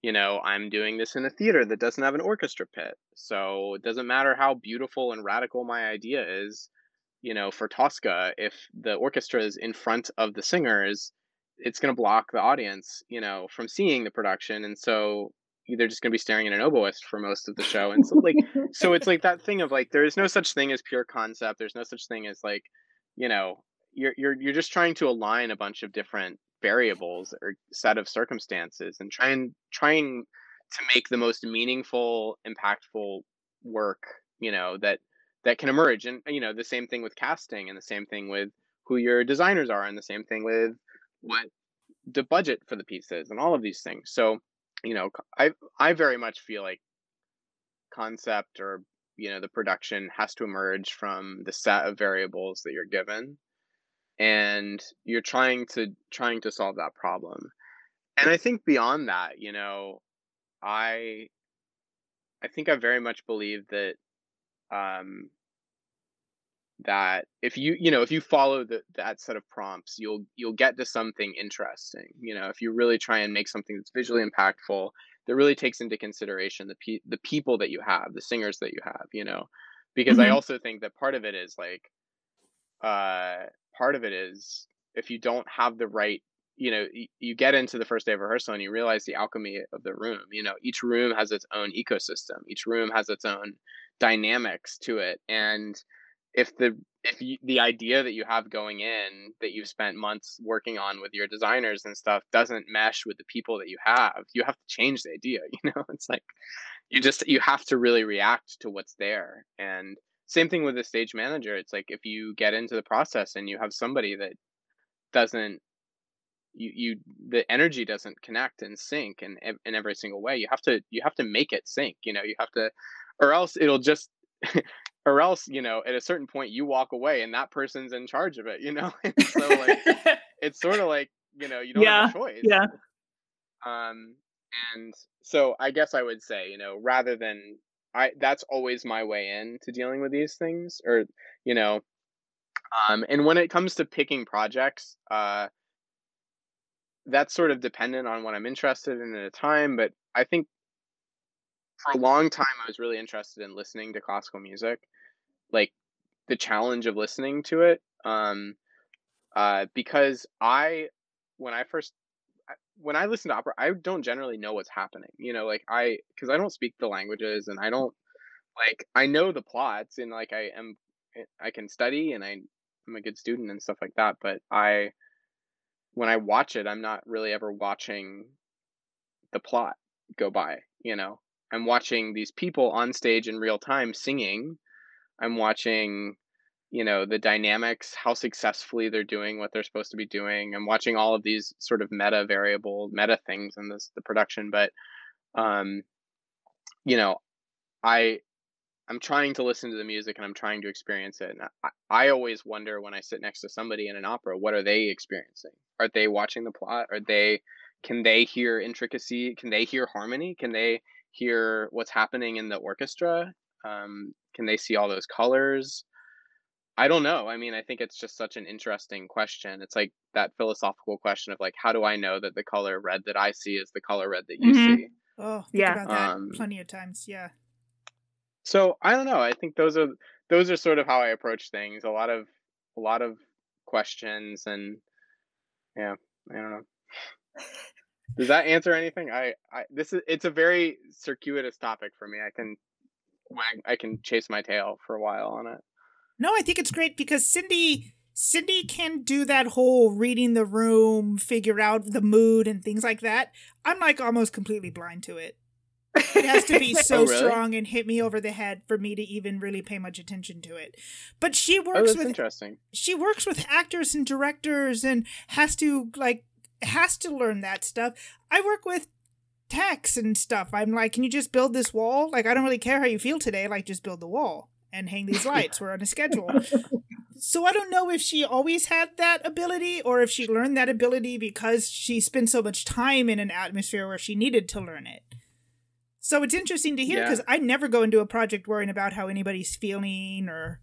you know i'm doing this in a theater that doesn't have an orchestra pit so it doesn't matter how beautiful and radical my idea is you know for tosca if the orchestra is in front of the singers it's going to block the audience you know from seeing the production and so they're just going to be staring at an oboist for most of the show and so like so it's like that thing of like there is no such thing as pure concept there's no such thing as like you know you're you're you're just trying to align a bunch of different variables or set of circumstances and trying trying to make the most meaningful impactful work you know that that can emerge and you know the same thing with casting and the same thing with who your designers are and the same thing with what the budget for the piece is and all of these things. So you know, I I very much feel like concept or you know the production has to emerge from the set of variables that you're given and you're trying to trying to solve that problem. And i think beyond that you know i i think i very much believe that um that if you you know if you follow the, that set of prompts you'll you'll get to something interesting you know if you really try and make something that's visually impactful that really takes into consideration the pe- the people that you have the singers that you have you know because mm-hmm. i also think that part of it is like uh part of it is if you don't have the right you know y- you get into the first day of rehearsal and you realize the alchemy of the room you know each room has its own ecosystem each room has its own dynamics to it. And if the if you, the idea that you have going in that you've spent months working on with your designers and stuff doesn't mesh with the people that you have you have to change the idea you know? It's like you just you have to really react to what's there. And same thing with the stage manager. It's like if you get into the process and you have somebody that doesn't you you the energy doesn't connect and sync in in every single way you have to you have to make it sync you know? You have to or else it'll just or else you know at a certain point you walk away and that person's in charge of it you know? So like it's sort of like you know you don't yeah, have a choice. yeah. Um and so i guess i would say you know rather than i that's always my way in to dealing with these things or you know um and when it comes to picking projects uh that's sort of dependent on what i'm interested in at a time but i think for a long time I was really interested in listening to classical music, like the challenge of listening to it. Um, uh, because I, when I first, when I listen to opera, I don't generally know what's happening. You know, like I, because I don't speak the languages and I don't like I know the plots and like I am, I can study and I, I'm a good student and stuff like that. But I, when I watch it, I'm not really ever watching the plot go by. You know, I'm watching these people on stage in real time singing. I'm watching, you know, the dynamics, how successfully they're doing what they're supposed to be doing. I'm watching all of these sort of meta variable, meta things in this the production. But um, you know, I I'm trying to listen to the music and I'm trying to experience it. And I, I always wonder when I sit next to somebody in an opera, what are they experiencing? Are they watching the plot? Are they can they hear intricacy? Can they hear harmony? Can they hear what's happening in the orchestra? Um, can they see all those colors? I don't know. I mean, I think it's just such an interesting question. It's like that philosophical question of like, how do I know that the color red that I see is the color red that you mm-hmm. see? Oh, yeah, um, plenty of times. Yeah. So I don't know. I think those are those are sort of how I approach things. A lot of a lot of questions and yeah, I don't know. Does that answer anything? I, I this is it's a very circuitous topic for me. I can I can chase my tail for a while on it. No, I think it's great because Cindy Cindy can do that whole reading the room, figure out the mood and things like that. I'm like almost completely blind to it. It has to be so oh, really? strong and hit me over the head for me to even really pay much attention to it. But she oh, works oh, with interesting. She works with actors and directors and has to like has to learn that stuff. I work with techs and stuff. I'm like, can you just build this wall? Like, I don't really care how you feel today. Like, just build the wall. and hang these lights. We're on a schedule. so I don't know if she always had that ability or if she learned that ability because she spent so much time in an atmosphere where she needed to learn it. So it's interesting to hear because yeah. I never go into a project worrying about how anybody's feeling or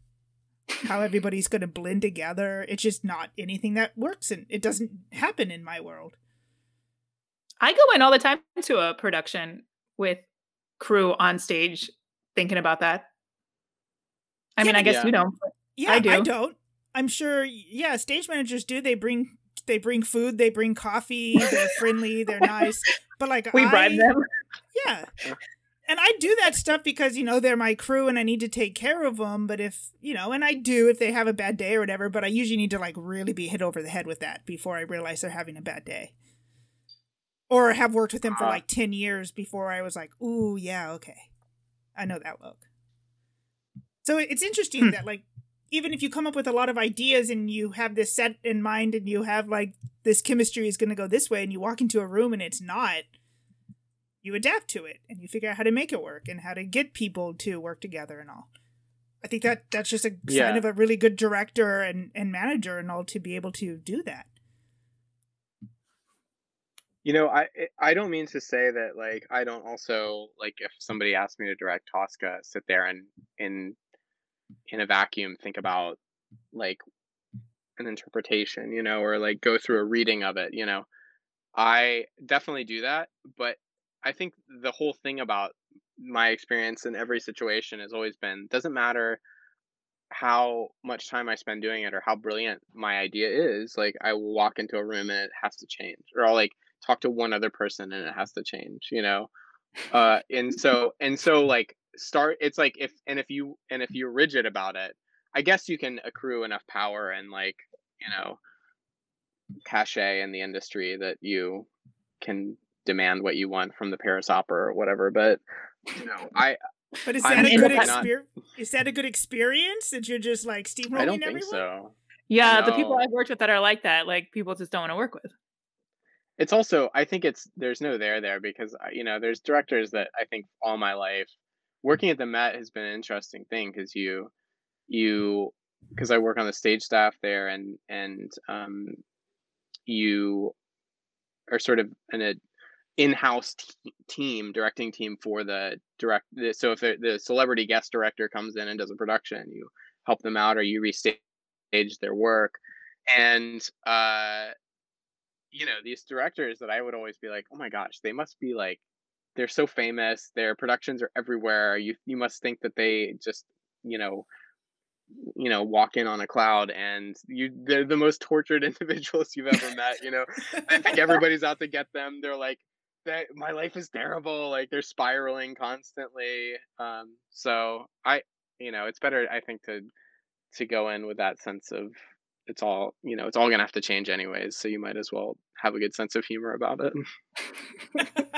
how everybody's going to blend together. It's just not anything that works and it doesn't happen in my world. I go in all the time to a production with crew on stage thinking about that. I yeah, mean, I guess yeah. you don't. Yeah, I do. I don't. I'm sure. Yeah, stage managers do. They bring they bring food. They bring coffee. They're friendly. They're nice. But like we I, bribe them. Yeah. And I do that stuff because, you know, they're my crew and I need to take care of them. But if, you know, and I do if they have a bad day or whatever, but I usually need to like really be hit over the head with that before I realize they're having a bad day. Or have worked with them for like 10 years before I was like, ooh, yeah, okay. I know that look. So it's interesting hmm. that like even if you come up with a lot of ideas and you have this set in mind and you have like this chemistry is going to go this way and you walk into a room and it's not you adapt to it and you figure out how to make it work and how to get people to work together and all i think that that's just a yeah. sign of a really good director and and manager and all to be able to do that you know i i don't mean to say that like i don't also like if somebody asked me to direct tosca sit there and in in a vacuum think about like an interpretation, you know, or like go through a reading of it, you know. I definitely do that, but I think the whole thing about my experience in every situation has always been doesn't matter how much time I spend doing it or how brilliant my idea is, like I will walk into a room and it has to change. Or I'll like talk to one other person and it has to change, you know? Uh and so and so like start it's like if and if you and if you're rigid about it i guess you can accrue enough power and like you know cachet in the industry that you can demand what you want from the paris opera or whatever but you know i but is that I'm a good experience is that a good experience that you're just like steamrolling i don't think so. Yeah no. the people i've worked with that are like that like people just don't want to work with. It's also i think it's there's no there there because uh, you know there's directors that i think all my life working at the Met has been an interesting thing because you you because I work on the stage staff there and and um, you are sort of an a in-house t- team directing team for the direct so if the, the celebrity guest director comes in and does a production you help them out or you restage their work and uh you know these directors that i would always be like oh my gosh they must be like they're so famous. Their productions are everywhere. You you must think that they just you know you know walk in on a cloud and you they're the most tortured individuals you've ever met you know i think everybody's out to get them they're like that my life is terrible like they're spiraling constantly um so i you know it's better i think to to go in with that sense of it's all you know it's all gonna have to change anyways so you might as well have a good sense of humor about it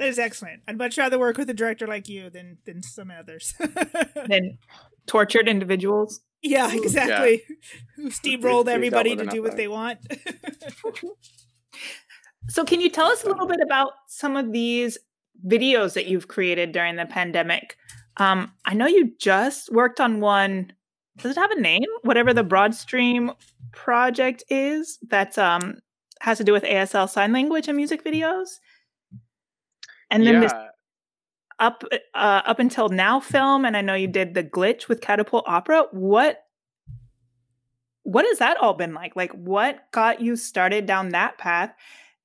that is excellent. I'd much rather work with a director like you than than some others. than tortured individuals. Yeah, exactly. Yeah. Who steamrolled everybody to do what they want. So, can you tell us a little bit about some of these videos that you've created during the pandemic? Um, I know you just worked on one. Does it have a name? Whatever the Broadstream project is, that um has to do with ASL sign language and music videos. And then yeah. this up uh, up until now film, and I know you did the glitch with Catapult Opera. What what has that all been like? Like, what got you started down that path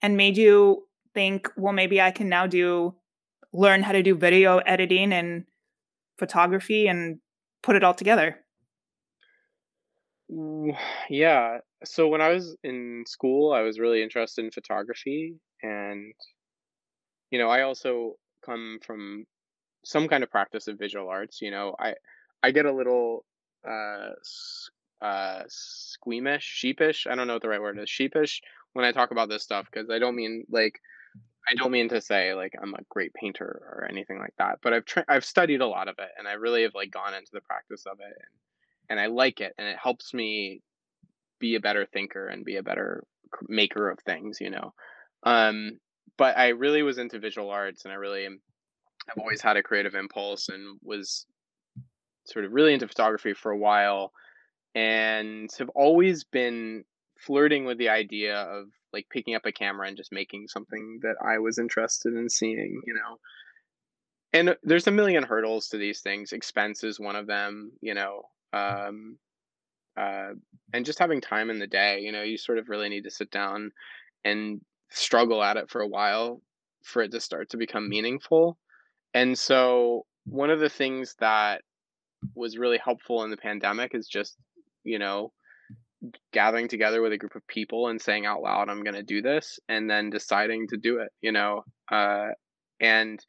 and made you think, well, maybe I can now do learn how to do video editing and photography and put it all together? Yeah. So when I was in school, I was really interested in photography and you know, I also come from some kind of practice of visual arts. You know, I I get a little uh, uh, squeamish, sheepish. I don't know what the right word is. Sheepish when I talk about this stuff because I don't mean like I don't mean to say like I'm a great painter or anything like that. But I've tra- I've studied a lot of it and I really have like gone into the practice of it and and I like it and it helps me be a better thinker and be a better maker of things. You know. Um, but I really was into visual arts and I really am I've always had a creative impulse and was sort of really into photography for a while and have always been flirting with the idea of like picking up a camera and just making something that I was interested in seeing, you know. And there's a million hurdles to these things. Expense is one of them, you know. Um, uh, and just having time in the day, you know, you sort of really need to sit down and struggle at it for a while for it to start to become meaningful. And so, one of the things that was really helpful in the pandemic is just, you know, gathering together with a group of people and saying out loud, I'm going to do this, and then deciding to do it, you know. Uh, and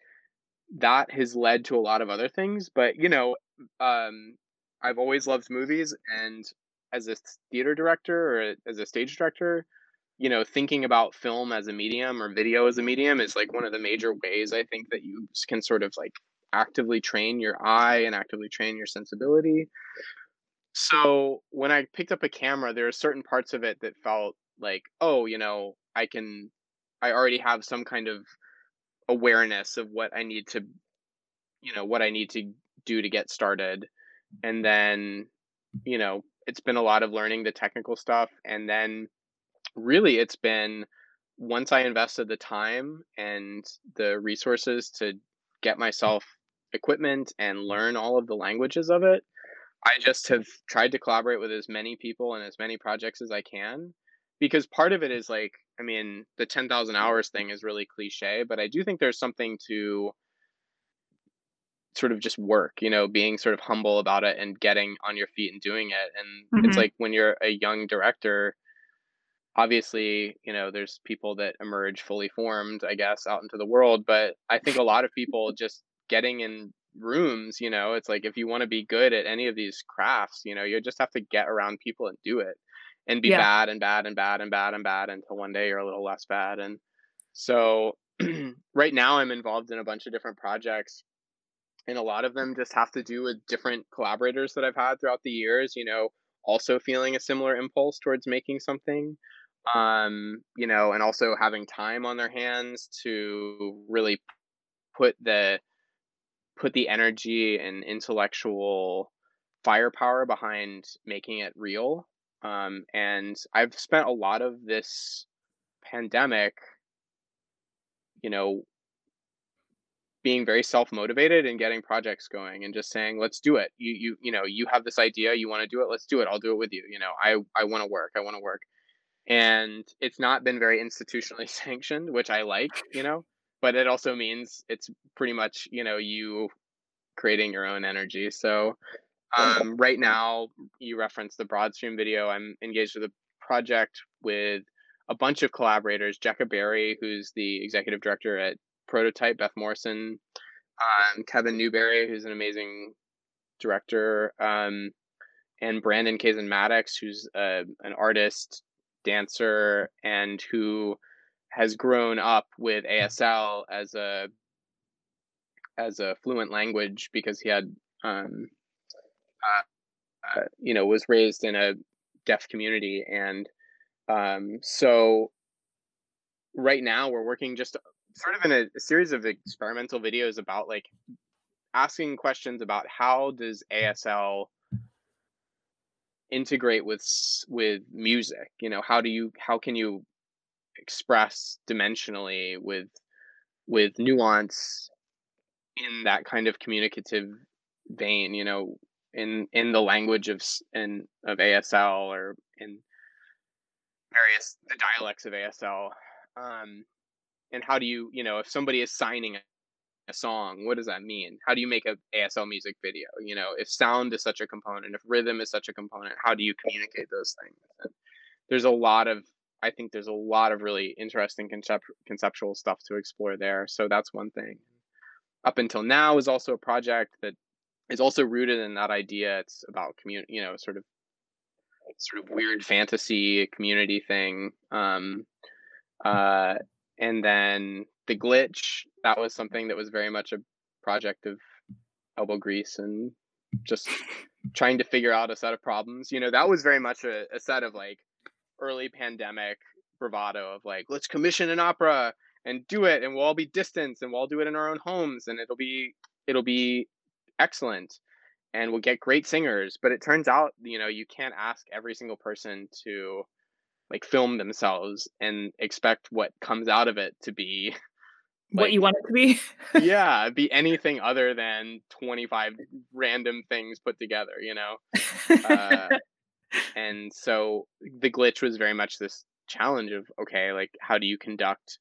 that has led to a lot of other things. But, you know, um, I've always loved movies, and as a theater director or as a stage director, you know, thinking about film as a medium or video as a medium is like one of the major ways I think that you can sort of like actively train your eye and actively train your sensibility. So when I picked up a camera, there are certain parts of it that felt like, oh, you know, I can, I already have some kind of awareness of what I need to, you know, what I need to do to get started. And then, you know, it's been a lot of learning the technical stuff. And then really it's been once I invested the time and the resources to get myself equipment and learn all of the languages of it, I just have tried to collaborate with as many people and as many projects as I can. Because part of it is like, I mean, the 10,000 hours thing is really cliche, but I do think there's something to sort of just work, you know, being sort of humble about it and getting on your feet and doing it. And mm-hmm. it's like when you're a young director, obviously, you know, there's people that emerge fully formed, I guess, out into the world. But I think a lot of people just getting in rooms, you know, it's like if you want to be good at any of these crafts, you know, you just have to get around people and do it and be yeah. bad and bad and bad and bad and bad until one day you're a little less bad. And so right now I'm involved in a bunch of different projects and a lot of them just have to do with different collaborators that I've had throughout the years, you know, also feeling a similar impulse towards making something um you know and also having time on their hands to really put the put the energy and intellectual firepower behind making it real um and i've spent a lot of this pandemic you know being very self-motivated and getting projects going and just saying let's do it. You you you know you have this idea you want to do it let's do it. I'll do it with you you know i i want to work i want to work. And it's not been very institutionally sanctioned which i like you know but it also means it's pretty much you know you creating your own energy. So um, right now you referenced the broadstream video. I'm engaged with a project with a bunch of collaborators jecca barry who's the executive director at prototype beth morrison um, kevin newbury who's an amazing director um, and brandon kazen maddox who's uh, an artist dancer and who has grown up with asl as a as a fluent language because he had um, uh, uh, you know was raised in a deaf community and um, so right now we're working just sort of in a, a series of experimental videos about like asking questions about how does ASL integrate with with music you know how do you how can you express dimensionally with with nuance in that kind of communicative vein you know in in the language of in of ASL or in various the dialects of ASL um and how do you you know if somebody is signing a song what does that mean? How do you make a asl music video? You know if sound is such a component if rhythm is such a component how do you communicate those things? And there's a lot of i think there's a lot of really interesting concept, conceptual stuff to explore there so that's one thing. Up until now is also a project that is also rooted in that idea. It's about community you know sort of sort of weird fantasy community thing um uh and then the glitch that was something that was very much a project of elbow grease and just trying to figure out a set of problems you know that was very much a, a set of like early pandemic bravado of like let's commission an opera and do it and we'll all be distanced and we'll all do it in our own homes and it'll be it'll be excellent and we'll get great singers. But it turns out, you know, you can't ask every single person to like film themselves and expect what comes out of it to be like, what you want it to be. yeah, be anything other than 25 random things put together, you know? Uh, and so the glitch was very much this challenge of okay, like, how do you conduct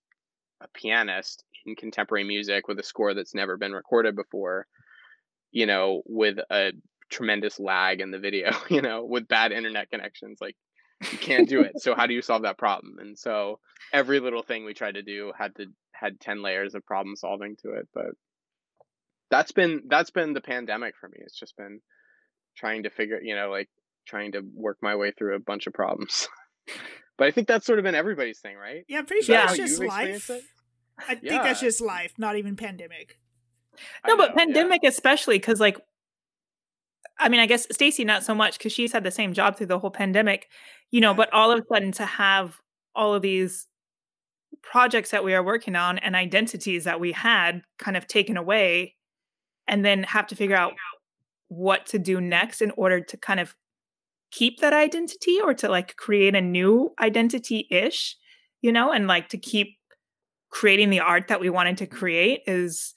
a pianist in contemporary music with a score that's never been recorded before, you know, with a tremendous lag in the video, you know, with bad internet connections? Like, you can't do it. so how do you solve that problem? And so every little thing we tried to do had to had 10 layers of problem solving to it but that's been that's been the pandemic for me it's just been trying to figure you know like trying to work my way through a bunch of problems but i think that's sort of been everybody's thing right yeah i'm pretty sure yeah. that's just life i think that's just life not even pandemic no know, but pandemic yeah. especially because like I mean, I guess Stacy not so much because she's had the same job through the whole pandemic, you know. But all of a sudden, to have all of these projects that we are working on and identities that we had kind of taken away and then have to figure out what to do next in order to kind of keep that identity or to like create a new identity ish you know and like to keep creating the art that we wanted to create is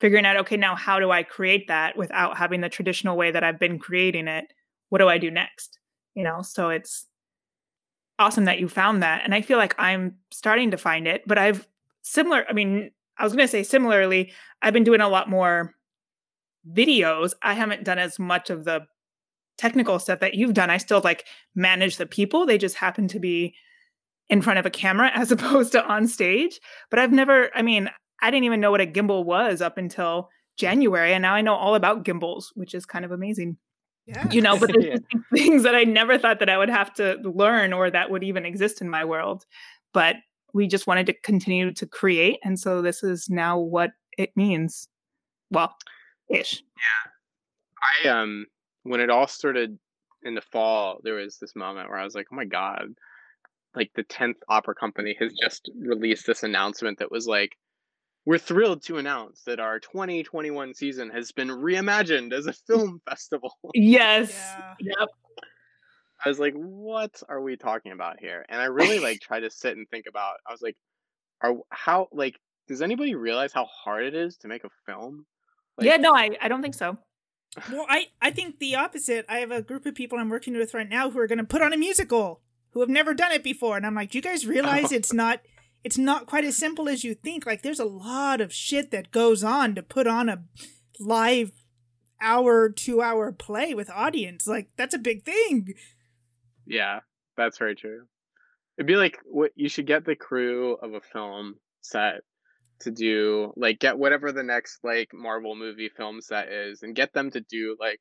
figuring out okay now how do i create that without having the traditional way that i've been creating it what do i do next you know so it's awesome that you found that. And I feel like I'm starting to find it, but I've similar, I mean, I was going to say similarly, I've been doing a lot more videos. I haven't done as much of the technical stuff that you've done. I still like manage the people. They just happen to be in front of a camera as opposed to on stage. But I've never, I mean, I didn't even know what a gimbal was up until January. And now I know all about gimbals, which is kind of amazing. Yeah. You know, but there's yeah. things that I never thought that I would have to learn or that would even exist in my world. But we just wanted to continue to create. And so this is now what it means. Well, ish. Yeah. I um when it all started in the fall, there was this moment where I was like, oh my God, like the 10th opera company has just released this announcement that was like, we're thrilled to announce that our 2021 season has been reimagined as a film festival. Yes. Yeah. Yep. I was like, what are we talking about here? And I really like try to sit and think about I was like, are how like does anybody realize how hard it is to make a film? Like, yeah, no, I, I don't think so. Well, I, I think the opposite. I have a group of people I'm working with right now who are going to put on a musical who have never done it before. And I'm like, do you guys realize oh. it's not it's not quite as simple as you think. Like there's a lot of shit that goes on to put on a live hour, two hour play with audience. Like that's a big thing. Yeah, that's very true. It'd be like what you should get the crew of a film set to do like get whatever the next like Marvel movie film set is and get them to do like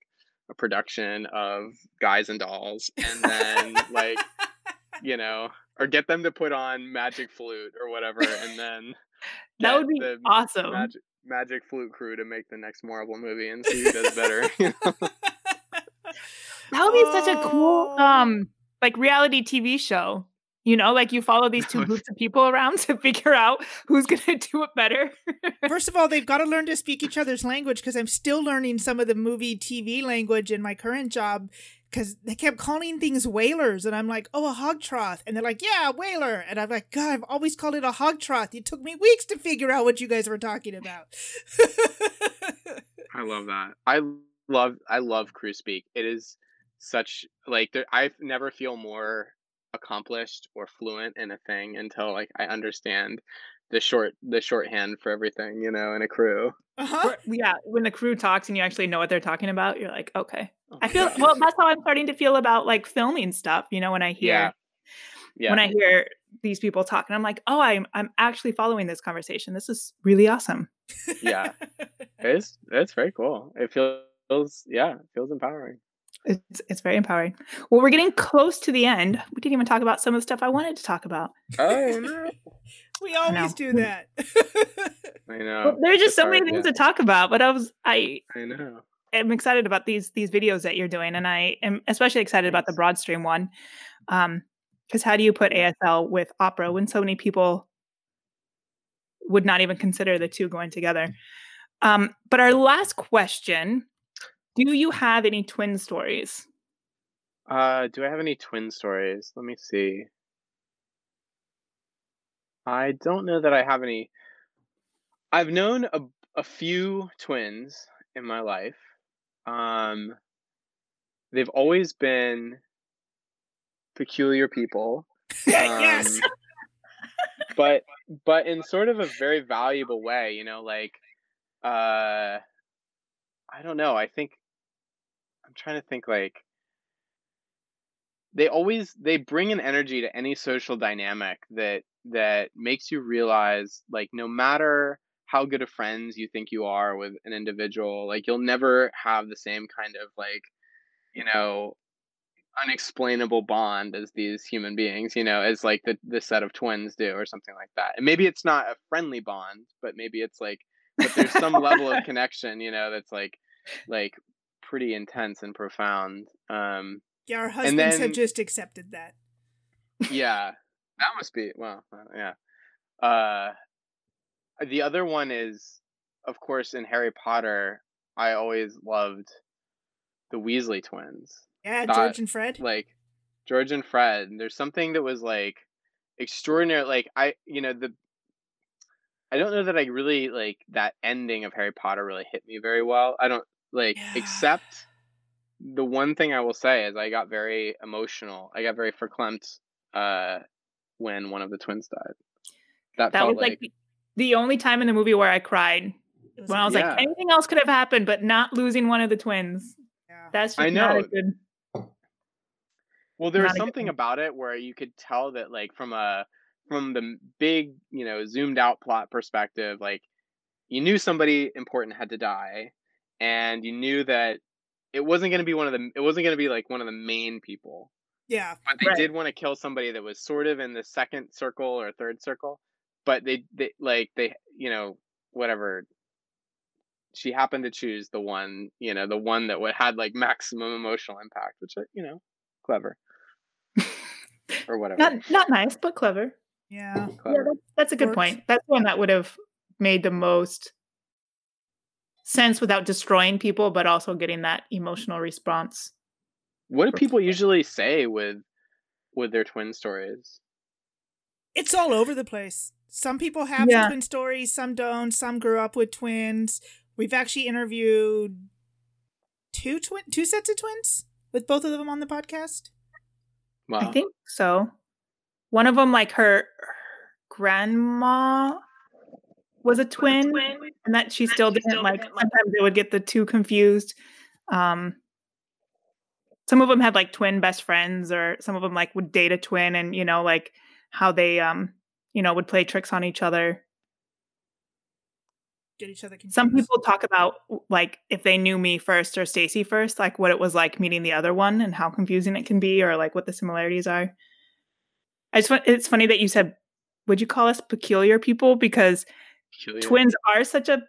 a production of Guys and Dolls and then like you know or get them to put on Magic Flute or whatever, and then that would be awesome. Magic, Magic Flute crew to make the next Marvel movie and see who does better. You know? That would be oh. such a cool oh. um like reality TV show. You know, like you follow these two oh, groups of people around to figure out who's going to do it better. First of all, they've got to learn to speak each other's language because I'm still learning some of the movie TV language in my current job because they kept calling things whalers and i'm like oh a hog trough. And they're like yeah whaler. And i'm like god i've always called it a hog trough. It took me weeks to figure out what you guys were talking about. I love that. I love i love crew speak. It is such like i never feel more accomplished or fluent in a thing until like i understand the short the shorthand for everything you know in a crew uh-huh. yeah when the crew talks and you actually know what they're talking about you're like okay I feel well. That's how I'm starting to feel about like filming stuff. You know, when I hear, yeah. Yeah. when I hear these people talk, and I'm like, oh, I'm I'm actually following this conversation. This is really awesome. yeah, it's it's very cool. It feels yeah, it feels empowering. It's it's very empowering. Well, we're getting close to the end. We didn't even talk about some of the stuff I wanted to talk about. Oh no. we always do that. I know. Well, there's just so hard, many things yeah. to talk about, but I was I I know I'm excited about these these videos that you're doing, and I am especially excited about the Broadstream one. Um, because how do you put ASL with opera when so many people would not even consider the two going together? Um, but our last question: Do you have any twin stories? Uh, do I have any twin stories? Let me see. I don't know that I have any. I've known a, a few twins in my life. Um, they've always been peculiar people. yes. Um, but but in sort of a very valuable way, you know, like uh I don't know. I think trying to think like they always they bring an energy to any social dynamic that that makes you realize like no matter how good of friends you think you are with an individual like you'll never have the same kind of like you know unexplainable bond as these human beings you know as like the the set of twins do or something like that. And maybe it's not a friendly bond but maybe it's like but there's some level of connection you know that's like like pretty intense and profound um yeah, our husbands then- have just accepted that. yeah that must be well uh, yeah uh the other one is of course in harry potter i always loved the weasley twins Yeah, George and Fred. like george and fred there's something that was like extraordinary like i you know the i don't know that i really like that ending of harry potter really hit me very well i don't like Yeah. except the one thing i will say is i got very emotional i got very verklempt uh when one of the twins died that, That felt was like, the- the only time in the movie where I cried. When I was Yeah. like, anything else could have happened, but not losing one of the twins. yeah. That's just I not a know. good. Well, there was Not good something about it where you could tell that, like, from a from the big, you know, zoomed out plot perspective, like, you knew somebody important had to die, and you knew that it wasn't going to be one of the it wasn't going to be like one of the main people, yeah. but they Right. did want to kill somebody that was sort of in the second circle or third circle, but they they like they you know whatever. She happened to choose the one, you know, the one that would had like maximum emotional impact, which uh, you know, clever or whatever. Not not nice, but clever. Yeah. Yeah, that's, that's a good Works. point. That's one that would have made the most sense without destroying people, but also getting that emotional response. What do people usually say with with their twin stories? It's all over the place. Some people have Yeah. twin stories, some don't. Some grew up with twins. We've actually interviewed two twin, two sets of twins with both of them on the podcast. Wow. I think so. One of them, like her, her grandma, was a twin, and that she still didn't like. Sometimes they would get the two confused. Um, some of them had like twin best friends, or some of them like would date a twin, and you know, like how they, um, you know, would play tricks on each other. Get each other confused. Some people talk about like if they knew me first or Stacy first, like what it was like meeting the other one and how confusing it can be, or like what the similarities are. I just it's funny that you said, would you call us peculiar people? Because Peculiar. twins are such a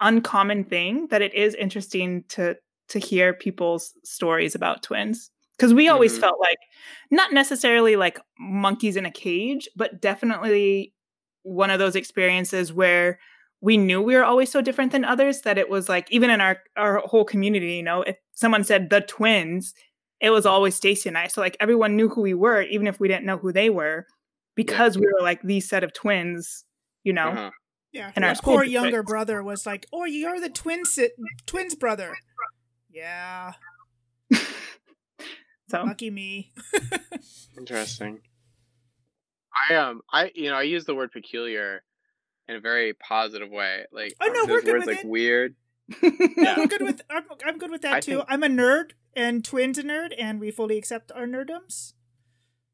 uncommon thing that it is interesting to to hear people's stories about twins because we always Mhm. felt like not necessarily like monkeys in a cage but definitely one of those experiences where we knew we were always so different than others that it was like even in our our whole community you know if someone said the twins it was always Stacy and I so like everyone knew who we were even if we didn't know who they were because we were like these set of twins you know Uh-huh. Yeah. and our my school poor district. younger brother was like, "Oh, you're the twin si- twins brother." Yeah. so Lucky me. Interesting. I um I you know I use the word peculiar in a very positive way. Like Oh, no, those we're good words with like it. weird. No, Yeah. I'm good with I'm, I'm good with that I too. think- I'm a nerd, and twins a nerd, and we fully accept our nerdums.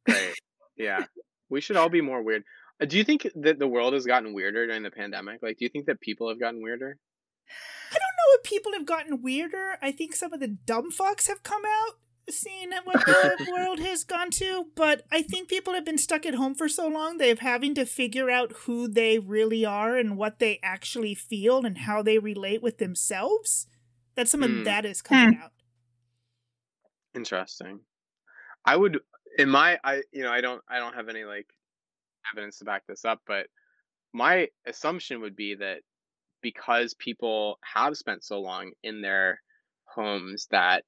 Great. yeah. We should all be more weird. Uh, do you think that the world has gotten weirder during the pandemic? Like, do you think that people have gotten weirder? I don't know if people have gotten weirder. I think some of the dumb fucks have come out, seeing what the world has gone to. But I think people have been stuck at home for so long, they've having to figure out who they really are and what they actually feel and how they relate with themselves. That some Hmm. of that is coming out. Interesting. I would in my I you know I don't I don't have any like evidence to back this up, but my assumption would be that because people have spent so long in their homes that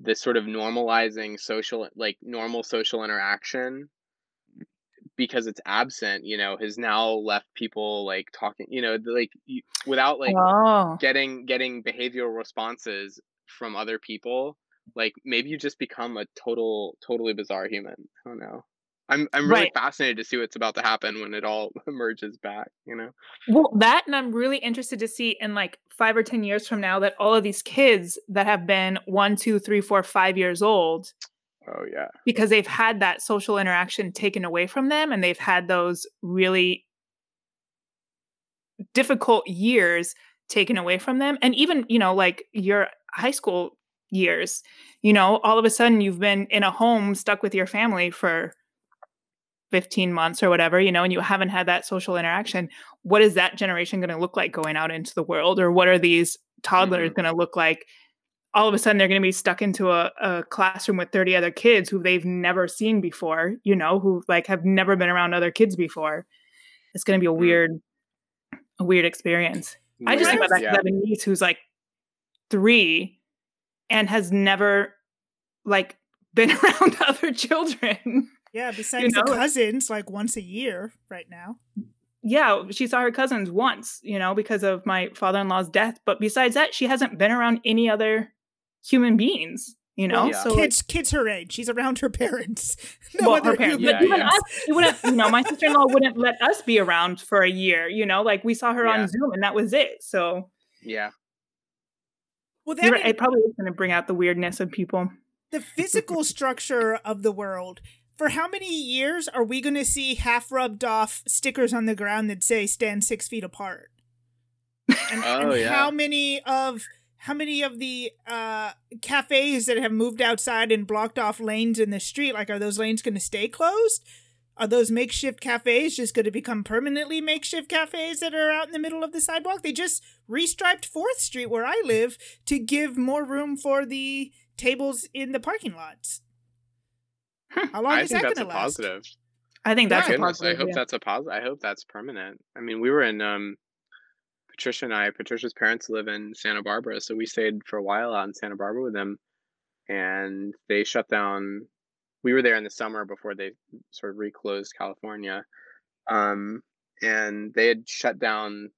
this sort of normalizing social like normal social interaction because it's absent you know has now left people like talking you know like without like oh. getting getting behavioral responses from other people like maybe you just become a total totally bizarre human i don't know i'm i'm really Right. fascinated to see what's about to happen when it all emerges back you know? Well, that and I'm really interested to see in like five or ten years from now that all of these kids that have been one, two, three, four, five years old oh yeah. because they've had that social interaction taken away from them and they've had those really difficult years taken away from them. And even you know like your high school years you know all of a sudden you've been in a home stuck with your family for 15 months or whatever you know and you haven't had that social interaction what is that generation going to look like going out into the world or what are these toddlers Mhm. going to look like all of a sudden they're going to be stuck into a, a classroom with 30 other kids who they've never seen before you know who like have never been around other kids before it's going to be a Mm. weird a weird experience i just think about that yeah. a niece who's like three and has never like been around other children Yeah, besides know, the cousins, like once a year right now. yeah, she saw her cousins once, you know, because of my father in law's death. But besides that, she hasn't been around any other human beings, you know? Well, yeah. So, like, kids, kids her age. She's around her parents. no well, other her parents. human But even yeah. us, she wouldn't, you know, my sister in law wouldn't let us be around for a year, you know? Like we saw her Yeah. on Zoom and that was it. So, yeah Well, you're that right, it probably is going to bring out the weirdness of people. the physical structure of the world. For how many years are we going to see half rubbed off stickers on the ground that say "stand six feet apart"? And, Oh, and yeah. how many of how many of the uh, cafes that have moved outside and blocked off lanes in the street? Like, are those lanes going to stay closed? Are those makeshift cafes just going to become permanently makeshift cafes that are out in the middle of the sidewalk? They just restriped Fourth Street where I live to give more room for the tables in the parking lots. How long i is think that that's a last? positive I think that's My a goodness, I hope yeah. that's a positive. I hope that's permanent. I mean, we were in um, Patricia and I. Patricia's parents live in Santa Barbara, so we stayed for a while out in Santa Barbara with them, and they shut down. We were there in the summer before they sort of reclosed California, um, and they had shut down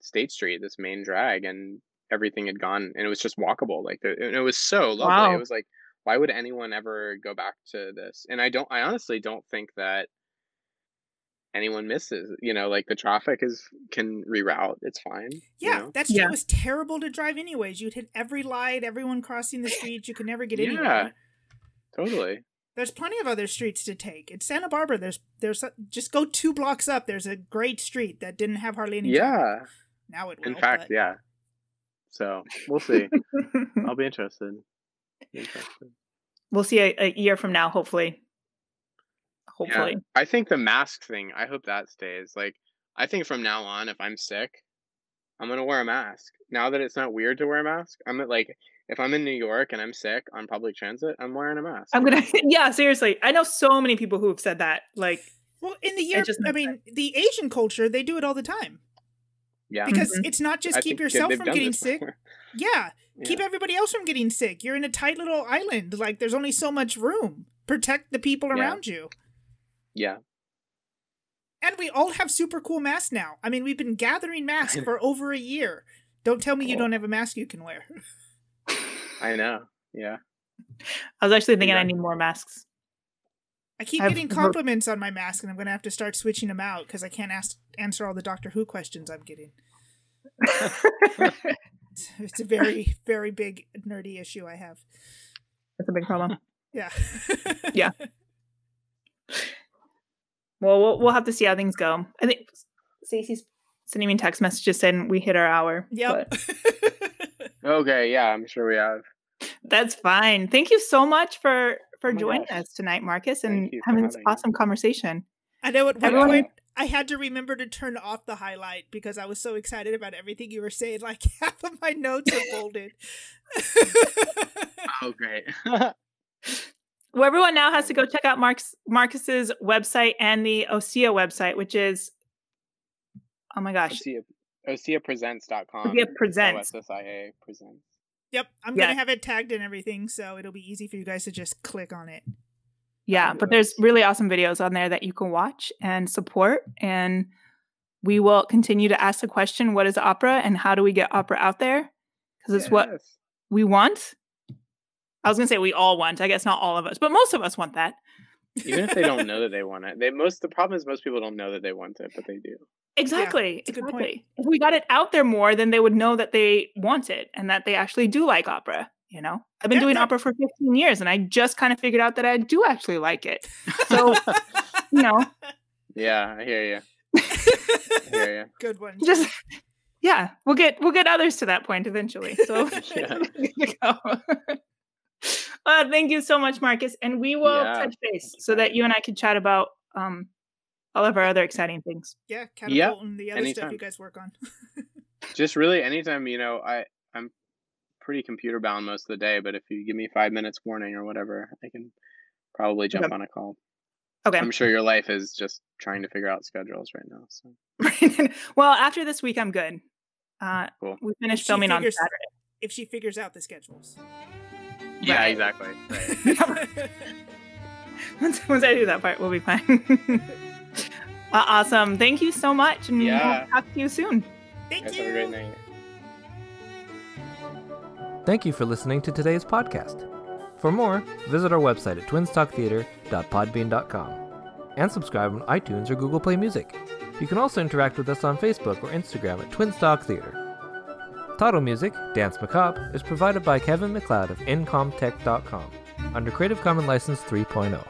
State Street, this main drag, and everything had gone, and it was just walkable. Like the, and it was so lovely. Wow. It was like, why would anyone ever go back to this? And I don't. I honestly don't think that anyone misses. You know, like the traffic is can reroute. It's fine. you Yeah, know? that street Yeah. was terrible to drive anyways. You'd hit every light, everyone crossing the street. You could never get Yeah. anywhere. totally. There's plenty of other streets to take. In Santa Barbara, there's there's uh, just go two blocks up. There's a great street that didn't have hardly any. traffic. Yeah. now it will. In fact, but- yeah. So we'll see. I'll be interested. Be interested. we'll see a, a year from now, hopefully. Hopefully. Yeah. I think the mask thing. I hope that stays. Like, I think from now on, if I'm sick, I'm gonna wear a mask. Now that it's not weird to wear a mask, I'm at, like, if I'm in New York and I'm sick on public transit, I'm wearing a mask. I'm gonna, yeah, seriously. I know so many people who have said that. Like, Well, in the year, just I makes mean, the Asian culture, they do it all the time yeah. because Mhm. it's not just I keep yourself from getting sick. before. Yeah, keep everybody else from getting sick. You're in a tight little island. Like there's only so much room. Protect the people Yeah. around you. Yeah. And we all have super cool masks now. I mean, we've been gathering masks for over a year. Don't tell me you don't have a mask you can wear. I know. Yeah. I was actually thinking I need more masks. I keep I've getting heard- compliments on my mask, and I'm going to have to start switching them out because I can't ask answer all the Doctor Who questions I'm getting. It's, it's a very, very big nerdy issue I have. That's a big problem. Yeah. Yeah. Well, we'll we'll have to see how things go. I think Stacey's sending me text messages saying we hit our hour. Yep. but Okay. Yeah. I'm sure we have. that's fine. Thank you so much for for Oh joining gosh. us tonight, Marcus, and having this having me. awesome conversation. I know at one Everyone- point I had to remember to turn off the highlight because I was so excited about everything you were saying. Like half of my notes are bolded. Oh, great. Well, everyone now has to go check out Mark's Marcus's website and the Osea website, which is oh my gosh, Osea, OSIApresents.com. OSIA Presents. OSSIA presents. Yep, I'm Yeah. gonna have it tagged and everything, so it'll be easy for you guys to just click on it. Yeah, but there's really awesome videos on there that you can watch and support. And we will continue to ask the question what is opera and how do we get opera out there? Because it's what we want. I was going to say we all want. I guess not all of us, but most of us want that. Even if they don't know that they want it, they most the problem is most people don't know that they want it, but they do. Exactly. it's a good point. exactly. If we got it out there more, then they would know that they want it and that they actually do like opera. You know, I've been Yeah, doing that- opera for 15 years and I just kind of figured out that I do actually like it. So, you know, Yeah, I hear you. I hear you. Good one. just yeah, we'll get we'll get others to that point eventually. So Yeah. good uh, thank you so much, Marcus, and we will Yeah, touch base so that you and I can chat about um all of our other exciting things. yeah, catapult and the other stuff you guys work on. Just really anytime, you know, I I'm pretty computer bound most of the day, but if you give me five minutes warning or whatever, I can probably jump Okay. on a call. Okay. I'm sure your life is just trying to figure out schedules right now. So well, after this week, I'm good. Uh, Cool. We finished She filming on Saturday. if she figures out the schedules. yeah, Right. exactly. Right. once, once I do that part, we'll be fine. uh, awesome. Thank you so much, and Yeah. we'll talk to you soon. Thank Guys, you. have a great night. Thank you for listening to today's podcast. For more, visit our website at twinstalktheater.podbean.com and subscribe on iTunes or Google Play Music. You can also interact with us on Facebook or Instagram at Twinstalk Theater. Title music, Danse Macabre, is provided by Kevin MacLeod of Incompetech.com under Creative Commons License oh. 3.0.